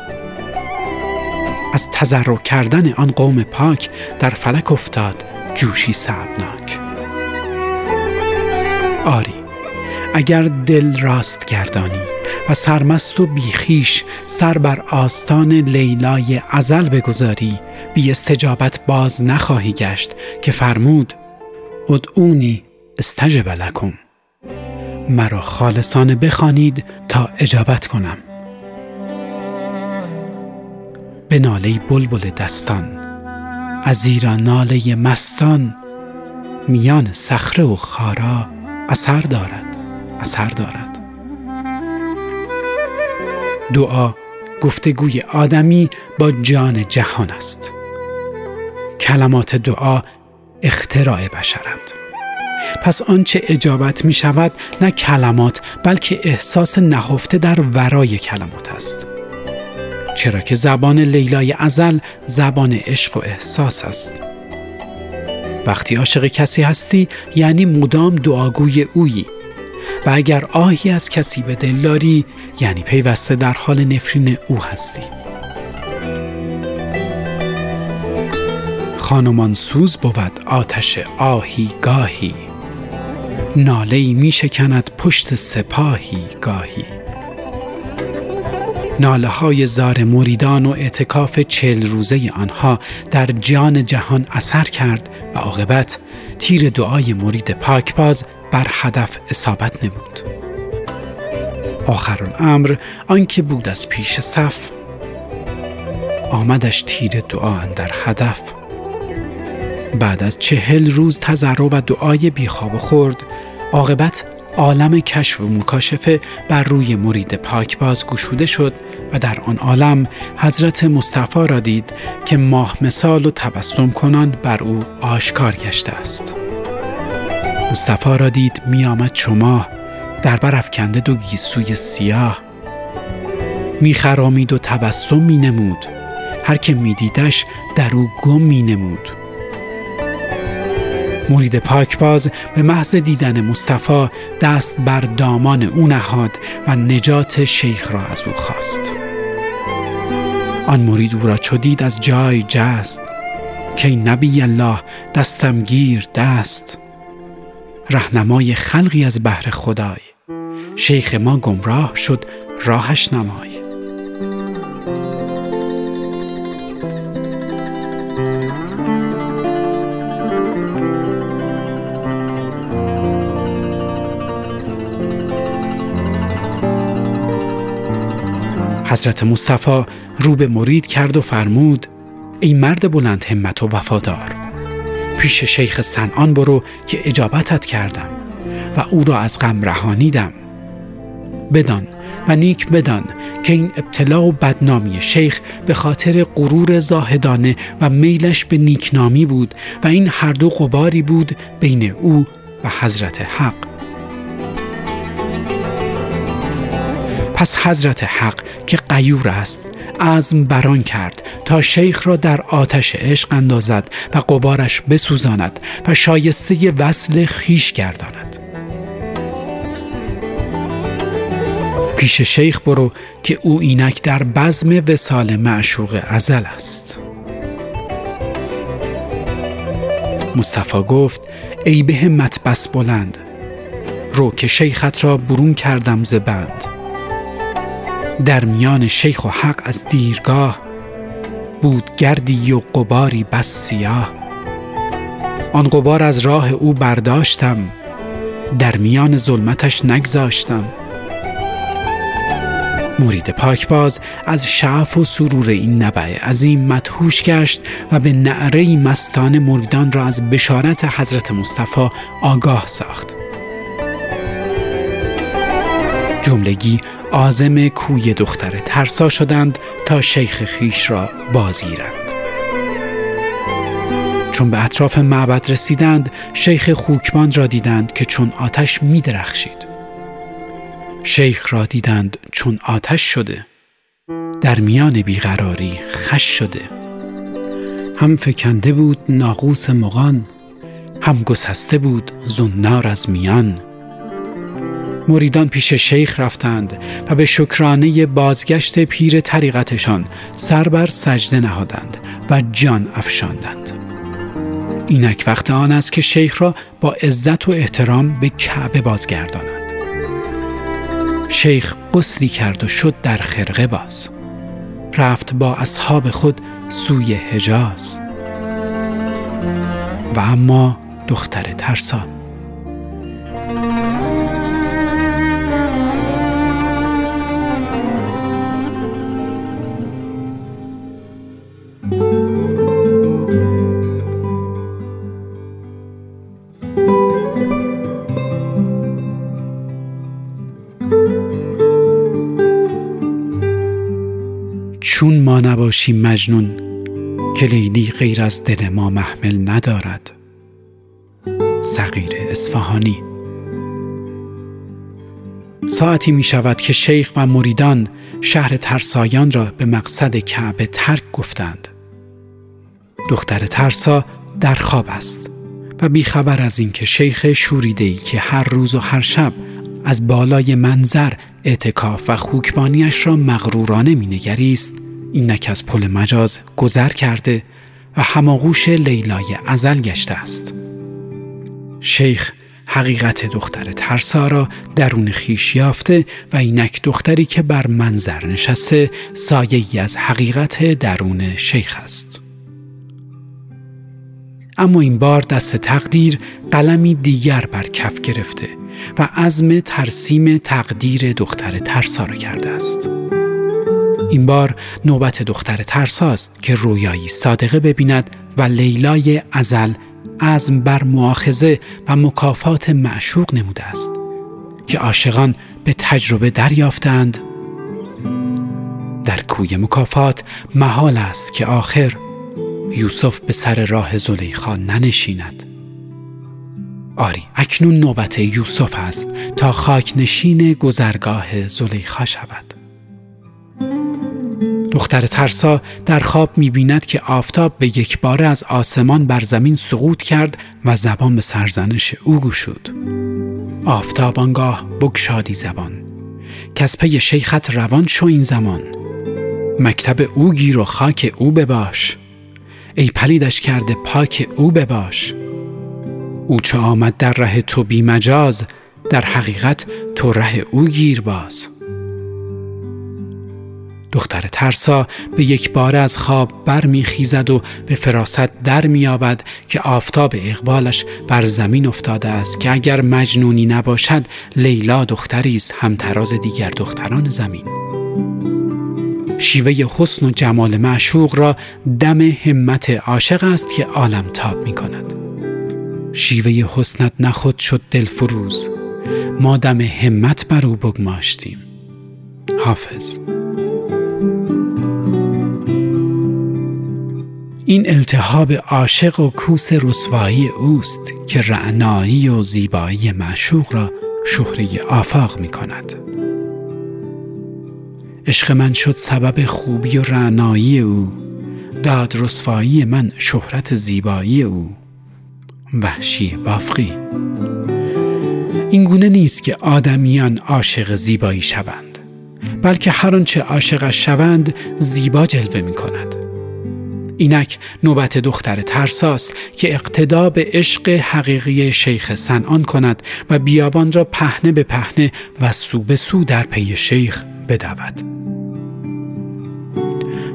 از تذرع کردن آن قوم پاک در فلک افتاد جوشی سعبناک آری اگر دل راست گردانی و سرمست و بیخیش سر بر آستان لیلای ازل بگذاری بی استجابت باز نخواهی گشت که فرمود ادعونی استجب لکم. مرا خالصانه بخوانید تا اجابت کنم. به ناله بلبل دستان از ایران ناله مستان میان صخره و خارا اثر دارد اثر دارد. دعا گفتگوی آدمی با جان جهان است. کلمات دعا اختراع بشرند. پس آنچه اجابت می شود نه کلمات بلکه احساس نهفته در ورای کلمات است. چرا که زبان لیلای ازل زبان عشق و احساس است. وقتی عاشق کسی هستی یعنی مدام دعاگوی اویی. و اگر آهی از کسی به دل یعنی پیوسته در حال نفرین او هستی. خانمان سوز بود آتش آهی گاهی. ناله می شکند پشت سپاهی گاهی. ناله های زار مریدان و اعتکاف چل روزه آنها در جان جهان اثر کرد و عاقبت تیر دعای مرید پاکباز بر هدف اصابت نمود. آخر الامر آنکه بود از پیش صف آمدش تیر دعا در هدف. بعد از چهل روز تذرع و دعای بیخواب خورد عاقبت عالم کشف و مکاشفه بر روی مرید پاکباز گشوده شد و در آن عالم حضرت مصطفی را دید که ماه مثال و تبسم کنان بر او آشکار گشته است. مصطفی را دید می آمد شما در بر افکنده دو گیسوی سیاه. می خرامید و تبسم می نمود هر که می دیدش در او گم می نمود مرید پاکباز به محض دیدن مصطفی دست بر دامان او نهاد و نجات شیخ را از او خواست. آن مرید او را چو دید از جای جست که نبی الله دستم گیر دست. رهنمای خلقی از بحر خدای شیخ ما گمراه شد راهش نمای. حضرت مصطفی رو به مرید کرد و فرمود ای مرد بلند همت و وفادار پیش شیخ سنان برو که اجابتت کردم و او را از غم رهانیدم. بدان و نیک بدان که این ابتلا و بدنامی شیخ به خاطر غرور زاهدانه و میلش به نیکنامی بود و این هر دو قباری بود بین او و حضرت حق. پس حضرت حق که قیور است عزم بران کرد تا شیخ را در آتش عشق اندازد و قبارش بسوزاند و شایسته وصل خیش گرداند. پیش شیخ برو که او اینک در بزم وسال معشوق ازل است. مصطفی گفت ای به همت بس بلند رو که شیخت را برون کردم ز بند. در میان شیخ و حق از دیرگاه بود گردی و قباری بس سیاه. آن قبار از راه او برداشتم در میان ظلمتش نگذاشتم. مرید پاکباز از شعف و سرور این نبع عظیم مدهوش گشت و به نعره مستان مریدان را از بشارت حضرت مصطفی آگاه ساخت. جملگی آزم کوی دختر ترسا شدند تا شیخ خیش را بازگیرند. چون به اطراف معبد رسیدند شیخ خوکبان را دیدند که چون آتش می درخشید شیخ را دیدند چون آتش شده. در میان بیقراری خش شده. هم فکنده بود ناقوس مغان هم گسسته بود زنار از میان. مریدان پیش شیخ رفتند و به شکرانه بازگشت پیر طریقتشان سر بر سجده نهادند و جان افشاندند. اینک وقت آن است که شیخ را با عزت و احترام به کعبه بازگردانند. شیخ قسلی کرد و شد در خرقه باز. رفت با اصحاب خود سوی حجاز. و اما دختر ترسان نباشیم مجنون که لیلی غیر از دل ما محمل ندارد. صغیر اصفهانی. ساعتی می شود که شیخ و مریدان شهر ترسایان را به مقصد کعبه ترک گفتند. دختر ترسا در خواب است و بیخبر از اینکه شیخ شوریدهی که هر روز و هر شب از بالای منظر اعتکاف و خوکبانیش را مغرورانه مینگریست اینک از پل مجاز گذر کرده و هماغوش لیلای ازل گشته است شیخ حقیقت دختر ترسا را درون خیش یافته و اینک دختری که بر منظر نشسته سایه ای از حقیقت درون شیخ است. اما این بار دست تقدیر قلمی دیگر بر کف گرفته و عزم ترسیم تقدیر دختر ترسا را کرده است. این بار نوبت دختر ترساست که رویایی صادقه ببیند و لیلای ازل عزم بر معاخزه و مکافات معشوق نموده است که عاشقان به تجربه دریافتند. در کوی مکافات محال است که آخر یوسف به سر راه زلیخا ننشیند. آری اکنون نوبت یوسف است تا خاک نشین گذرگاه زلیخا شود. دختر ترسا در خواب می بیند که آفتاب به یک باره از آسمان بر زمین سقوط کرد و زبان به سرزنش او گشود. آفتاب آنگاه بگشادی زبان. کس پی شیخت روان شو این زمان. مکتب او گیر و خاک او بباش. ای پلیدش کرده پاک او بباش. او چه آمد در ره تو بی مجاز در حقیقت تو ره او گیر باز. دختر ترسا به یک بار از خواب برمیخیزد و به فراست در میابد که آفتاب اقبالش بر زمین افتاده است که اگر مجنونی نباشد لیلا دختری است همتراز دیگر دختران زمین. شیوه حسن و جمال معشوق را دم همت عاشق است که عالم تاب می کند شیوه حسنت نخود شد دلفروز. ما دم همت بر او بگماشتیم. حافظ. این التهاب عاشق و کوس رسوایی اوست که رعنایی و زیبایی معشوق را شهره آفاق می کند. عشق من شد سبب خوبی و رعنایی او. داد رسوایی من شهرت زیبایی او. وحشی بافقی. این گونه نیست که آدمیان عاشق زیبایی شوند بلکه هر آنچه عاشقش شوند زیبا جلوه می کند اینک نوبت دختر ترساست که اقتدا به عشق حقیقی شیخ سنان کند و بیابان را پهنه به پهنه و سو به سو در پی شیخ بدود.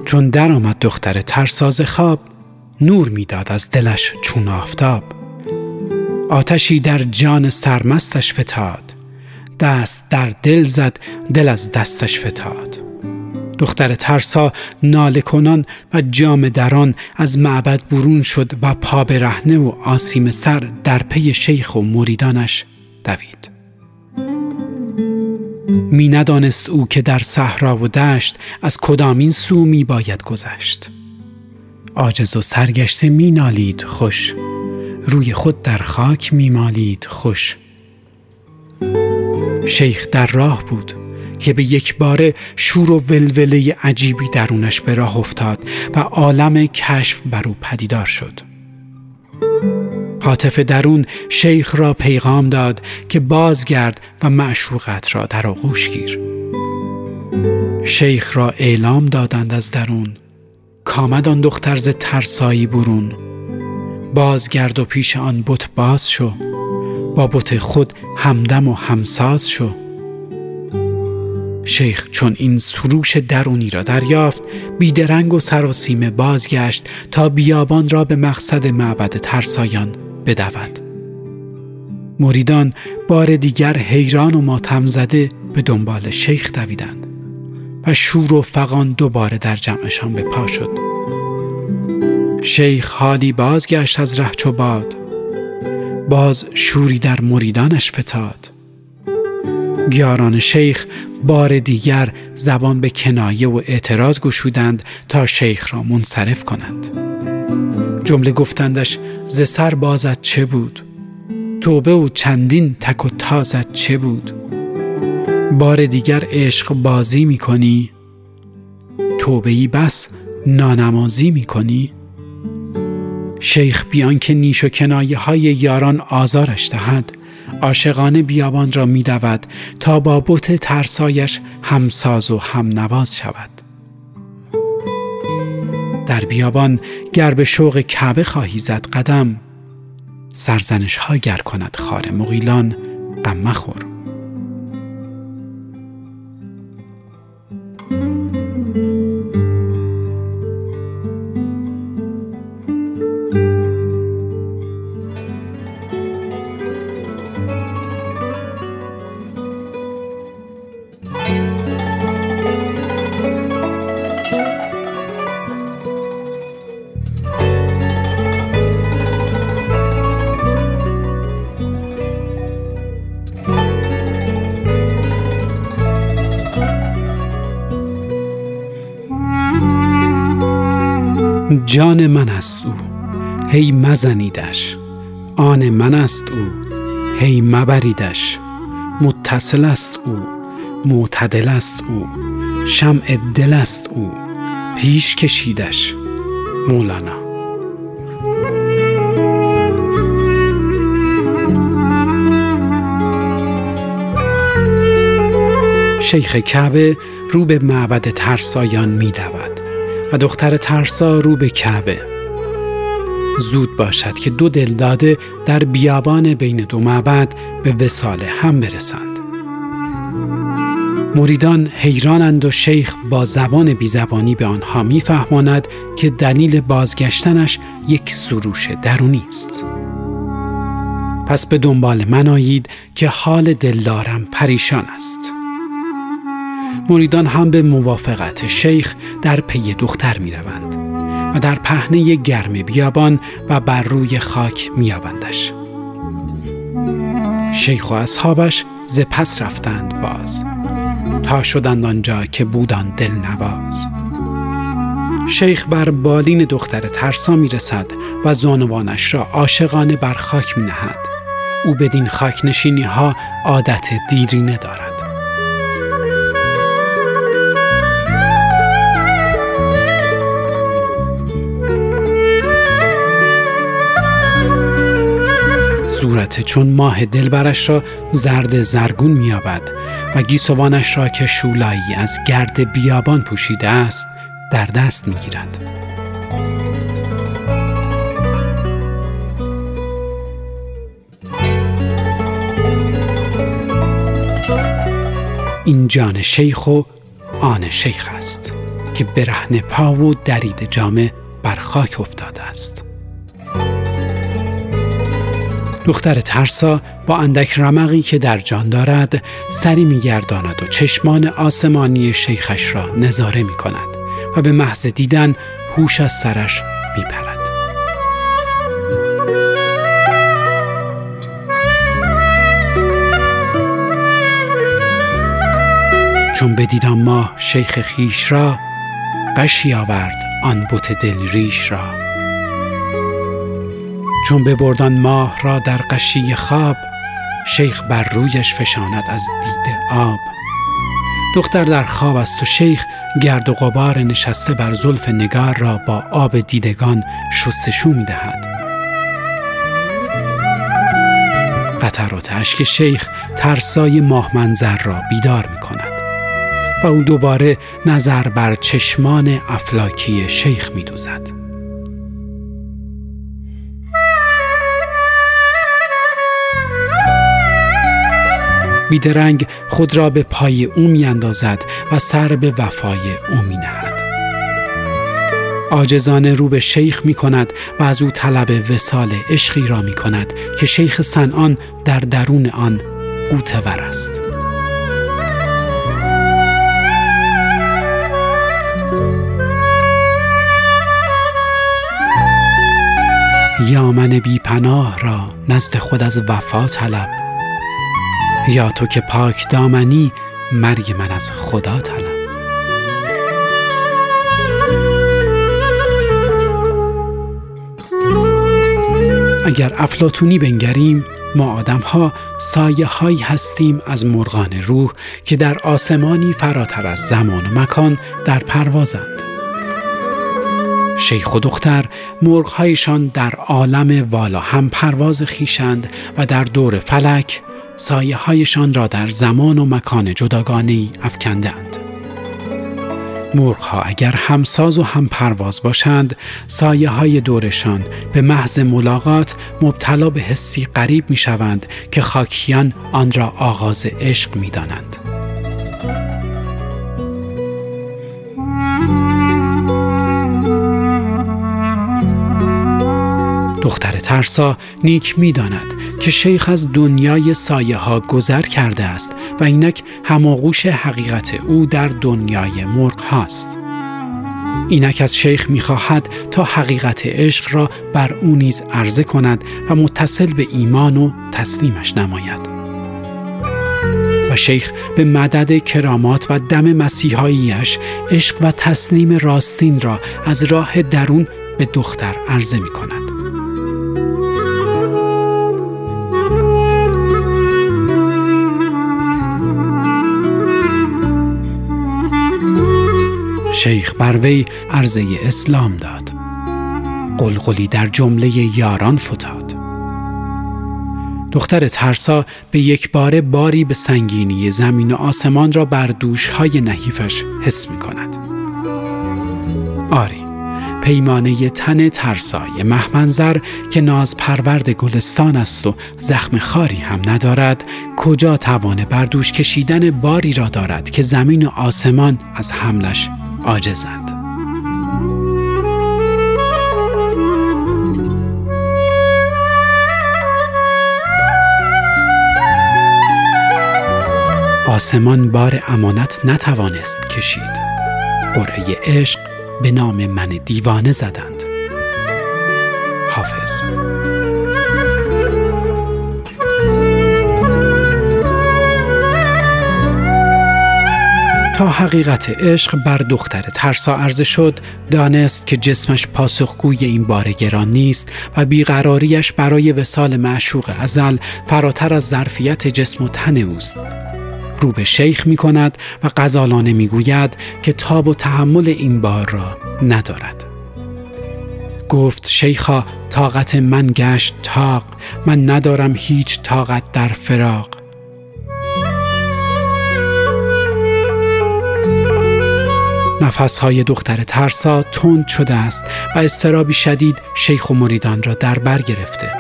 چون درآمد دختر ترساز خواب نور می‌داد از دلش چون آفتاب. آتشی در جان سرمستش فتاد. دست در دل زد دل از دستش فتاد. دختر ترسا ناله کنان و جام دران از معبد برون شد و پا به رهنه و آسیم سر در پی شیخ و مریدانش دوید. می ندانست او که در صحرا و دشت از کدامین سو می باید گذشت. عاجز و سرگشته می نالید خوش. روی خود در خاک می مالید خوش. شیخ در راه بود. که به یک باره شور و ولوله عجیبی درونش به راه افتاد و عالم کشف بر او پدیدار شد. حاطف درون شیخ را پیغام داد که بازگرد و معشوقت را در آغوش گیر. شیخ را اعلام دادند از درون کامد آن دختر ز ترسایی برون بازگرد و پیش آن بت باز شو با بت خود همدم و همساز شو شیخ چون این سروش درونی را دریافت بیدرنگ و سراسیمه بازگشت تا بیابان را به مقصد معبد ترسایان بدود. مریدان بار دیگر حیران و ماتم زده به دنبال شیخ دویدند و شور و فقان دوباره در جمعشان به پا شد. شیخ حالی بازگشت از ره باد. باز شوری در مریدانش فتاد. گیاران شیخ بار دیگر زبان به کنایه و اعتراض گشودند تا شیخ را منصرف کنند. جمله گفتندش ز سر بازت چه بود؟ توبه و چندین تک و تازت چه بود؟ بار دیگر عشق بازی می کنی توبه ای بس نانمازی می کنی شیخ بیان که نیش و کنایه های یاران آزارش دهد عاشقانه بیابان را می دود تا با بت ترسایش همساز و هم نواز شود. در بیابان گر به شوق کعبه خواهی زد قدم سرزنش ها گر کند خار مغیلان غم مخور. جان من است او. هی مزنیدش. آن من است او. هی مبریدش. متصل است او. معتدل است او. شمع دل است او. پیش کشیدش. مولانا. شیخ کعبه رو به معبد ترسایان می دود و دختر ترسا رو به کعبه. زود باشد که دو دلداده در بیابان بین دو معبد به وسال هم برسند. مریدان حیرانند و شیخ با زبان بیزبانی به آنها میفهماند که دلیل بازگشتنش یک سروش درونی است. پس به دنبال من آیید که حال دلدارم پریشان است. مریدان هم به موافقت شیخ در پی دختر می روند و در پهنه گرم بیابان و بر روی خاک میابندش. شیخ و اصحابش ز پس رفتند باز تا شدند آنجا که بودان دل نواز شیخ بر بالین دختر ترسا می رسد و زانوانش را عاشقانه بر خاک می نهد. او بدین خاک نشینی ها عادت دیرینه دارد. صورت چون ماه دلبرش را زرد زرگون میابد و گیسوانش را که شولایی از گرد بیابان پوشیده است در دست می‌گیرد. این جان شیخ و آن شیخ است که برهن پا و درید جامه بر خاک افتاده است. دختر ترسا با اندک رمقی که در جان دارد سری میگرداند و چشمان آسمانی شیخش را نظاره می کند و به محض دیدن هوش از سرش می پرد. چون بدیدم ماه شیخ خیش را قشی آورد آن بوت دل ریش را چون ببردان ماه را در قشی خواب شیخ بر رویش فشاند از دید آب دختر در خواب است و شیخ گرد و غبار نشسته بر زلف نگار را با آب دیدگان شستشو می دهد. قطرات اشک شیخ ترسای ماه منظر را بیدار می کند و او دوباره نظر بر چشمان افلاکی شیخ می دوزد. بیدرنگ خود را به پای او می اندازد و سر به وفای او می نهد. آجزانه رو به شیخ می کند و از او طلب وسال عشقی را می کند که شیخ سنان در درون آن قوتور است. یا من بی پناه را نزد خود از وفا طلب یا تو که پاک دامنی مرگ من از خدا طلب. اگر افلاتونی بنگریم ما آدم ها سایه هایی هستیم از مرغان روح که در آسمانی فراتر از زمان و مکان در پروازند. شیخ و دختر مرغهایشان در عالم والا هم پرواز خیشند و در دور فلک سایه هایشان را در زمان و مکان جداگانه افکندند. مرغ اگر همساز و هم پرواز باشند سایه های دورشان به محض ملاقات مبتلا به حسی غریب می شوند که خاکیان آن را آغاز عشق می دانند. دختر ترسا نیک می داند که شیخ از دنیای سایه ها گذر کرده است و اینک هماغوش حقیقت او در دنیای مرغ هاست. اینک از شیخ می‌خواهد تا حقیقت عشق را بر او نیز عرضه کند و متصل به ایمان و تسلیمش نماید. و شیخ به مدد کرامات و دم مسیحاییش عشق و تسلیم راستین را از راه درون به دختر عرضه می کند. شیخ بر وی عرضه اسلام داد. قلقلی در جمله یاران فتاد. دختر ترسا به یک بار باری به سنگینی زمین و آسمان را بر دوشهای نحیفش حس می کند آری پیمانه تن ترسای محمنظر که ناز پرورد گلستان است و زخم خاری هم ندارد کجا توان بردوش کشیدن باری را دارد که زمین و آسمان از حملش عاجزند آسمان بار امانت نتوانست کشید. قرعه عشق به نام من دیوانه زدند. حافظ. تا حقیقت عشق بر دختر ترسا عرضه شد دانست که جسمش پاسخگوی این بار گران نیست و بیقراریش برای وسال معشوق ازل فراتر از ظرفیت جسم و تن اوست. رو به شیخ می کند و غزالانه می گوید که تاب و تحمل این بار را ندارد. گفت شیخا طاقت من گشت تاق من ندارم هیچ طاقت در فراق. نفسهای دختر ترسا تند شده است و استرابی شدید شیخ و مریدان را در بر گرفته.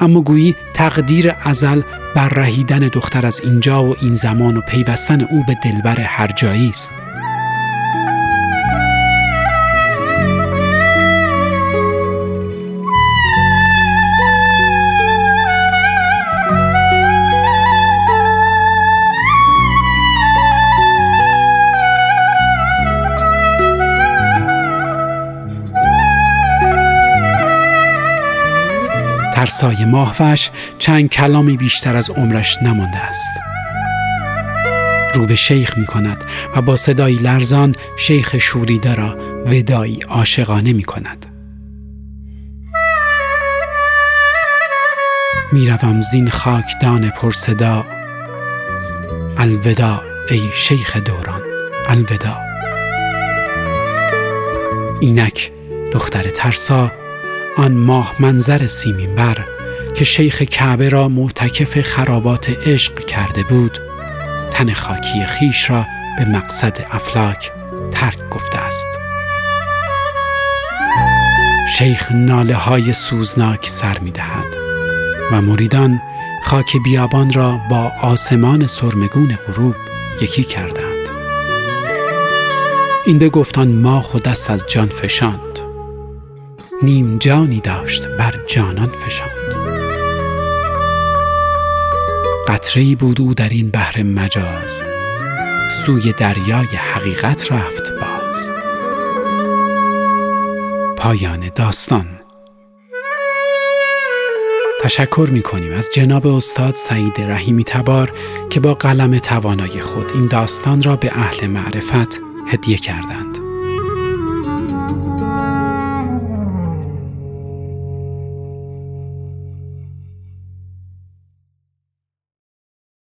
اما گویی تقدیر ازل بر رهیدن دختر از اینجا و این زمان و پیوستن او به دلبر هر جایی است. ترسای ماهوش چند کلامی بیشتر از عمرش نمانده است. رو به شیخ می کند و با صدایی لرزان شیخ شوریده را ودایی عاشقانه می کند می‌روم زین خاکدان پرصدا الودا ای شیخ دوران الودا اینک دختر ترسا آن ماه منظر سیمین بر که شیخ کعبه را معتکف خرابات عشق کرده بود تن خاکی خیش را به مقصد افلاک ترک گفته است. شیخ ناله های سوزناک سر می دهد و مریدان خاک بیابان را با آسمان سرمگون غروب یکی کردند. این به گفتان ما خود دست از جان فشاند. نیم جانی داشت بر جانان فشاند. قطره بود او در این بحر مجاز. سوی دریای حقیقت رفت باز. پایان داستان. تشکر می کنیم از جناب استاد سعید رحیمی تبار که با قلم توانای خود این داستان را به اهل معرفت هدیه کردند.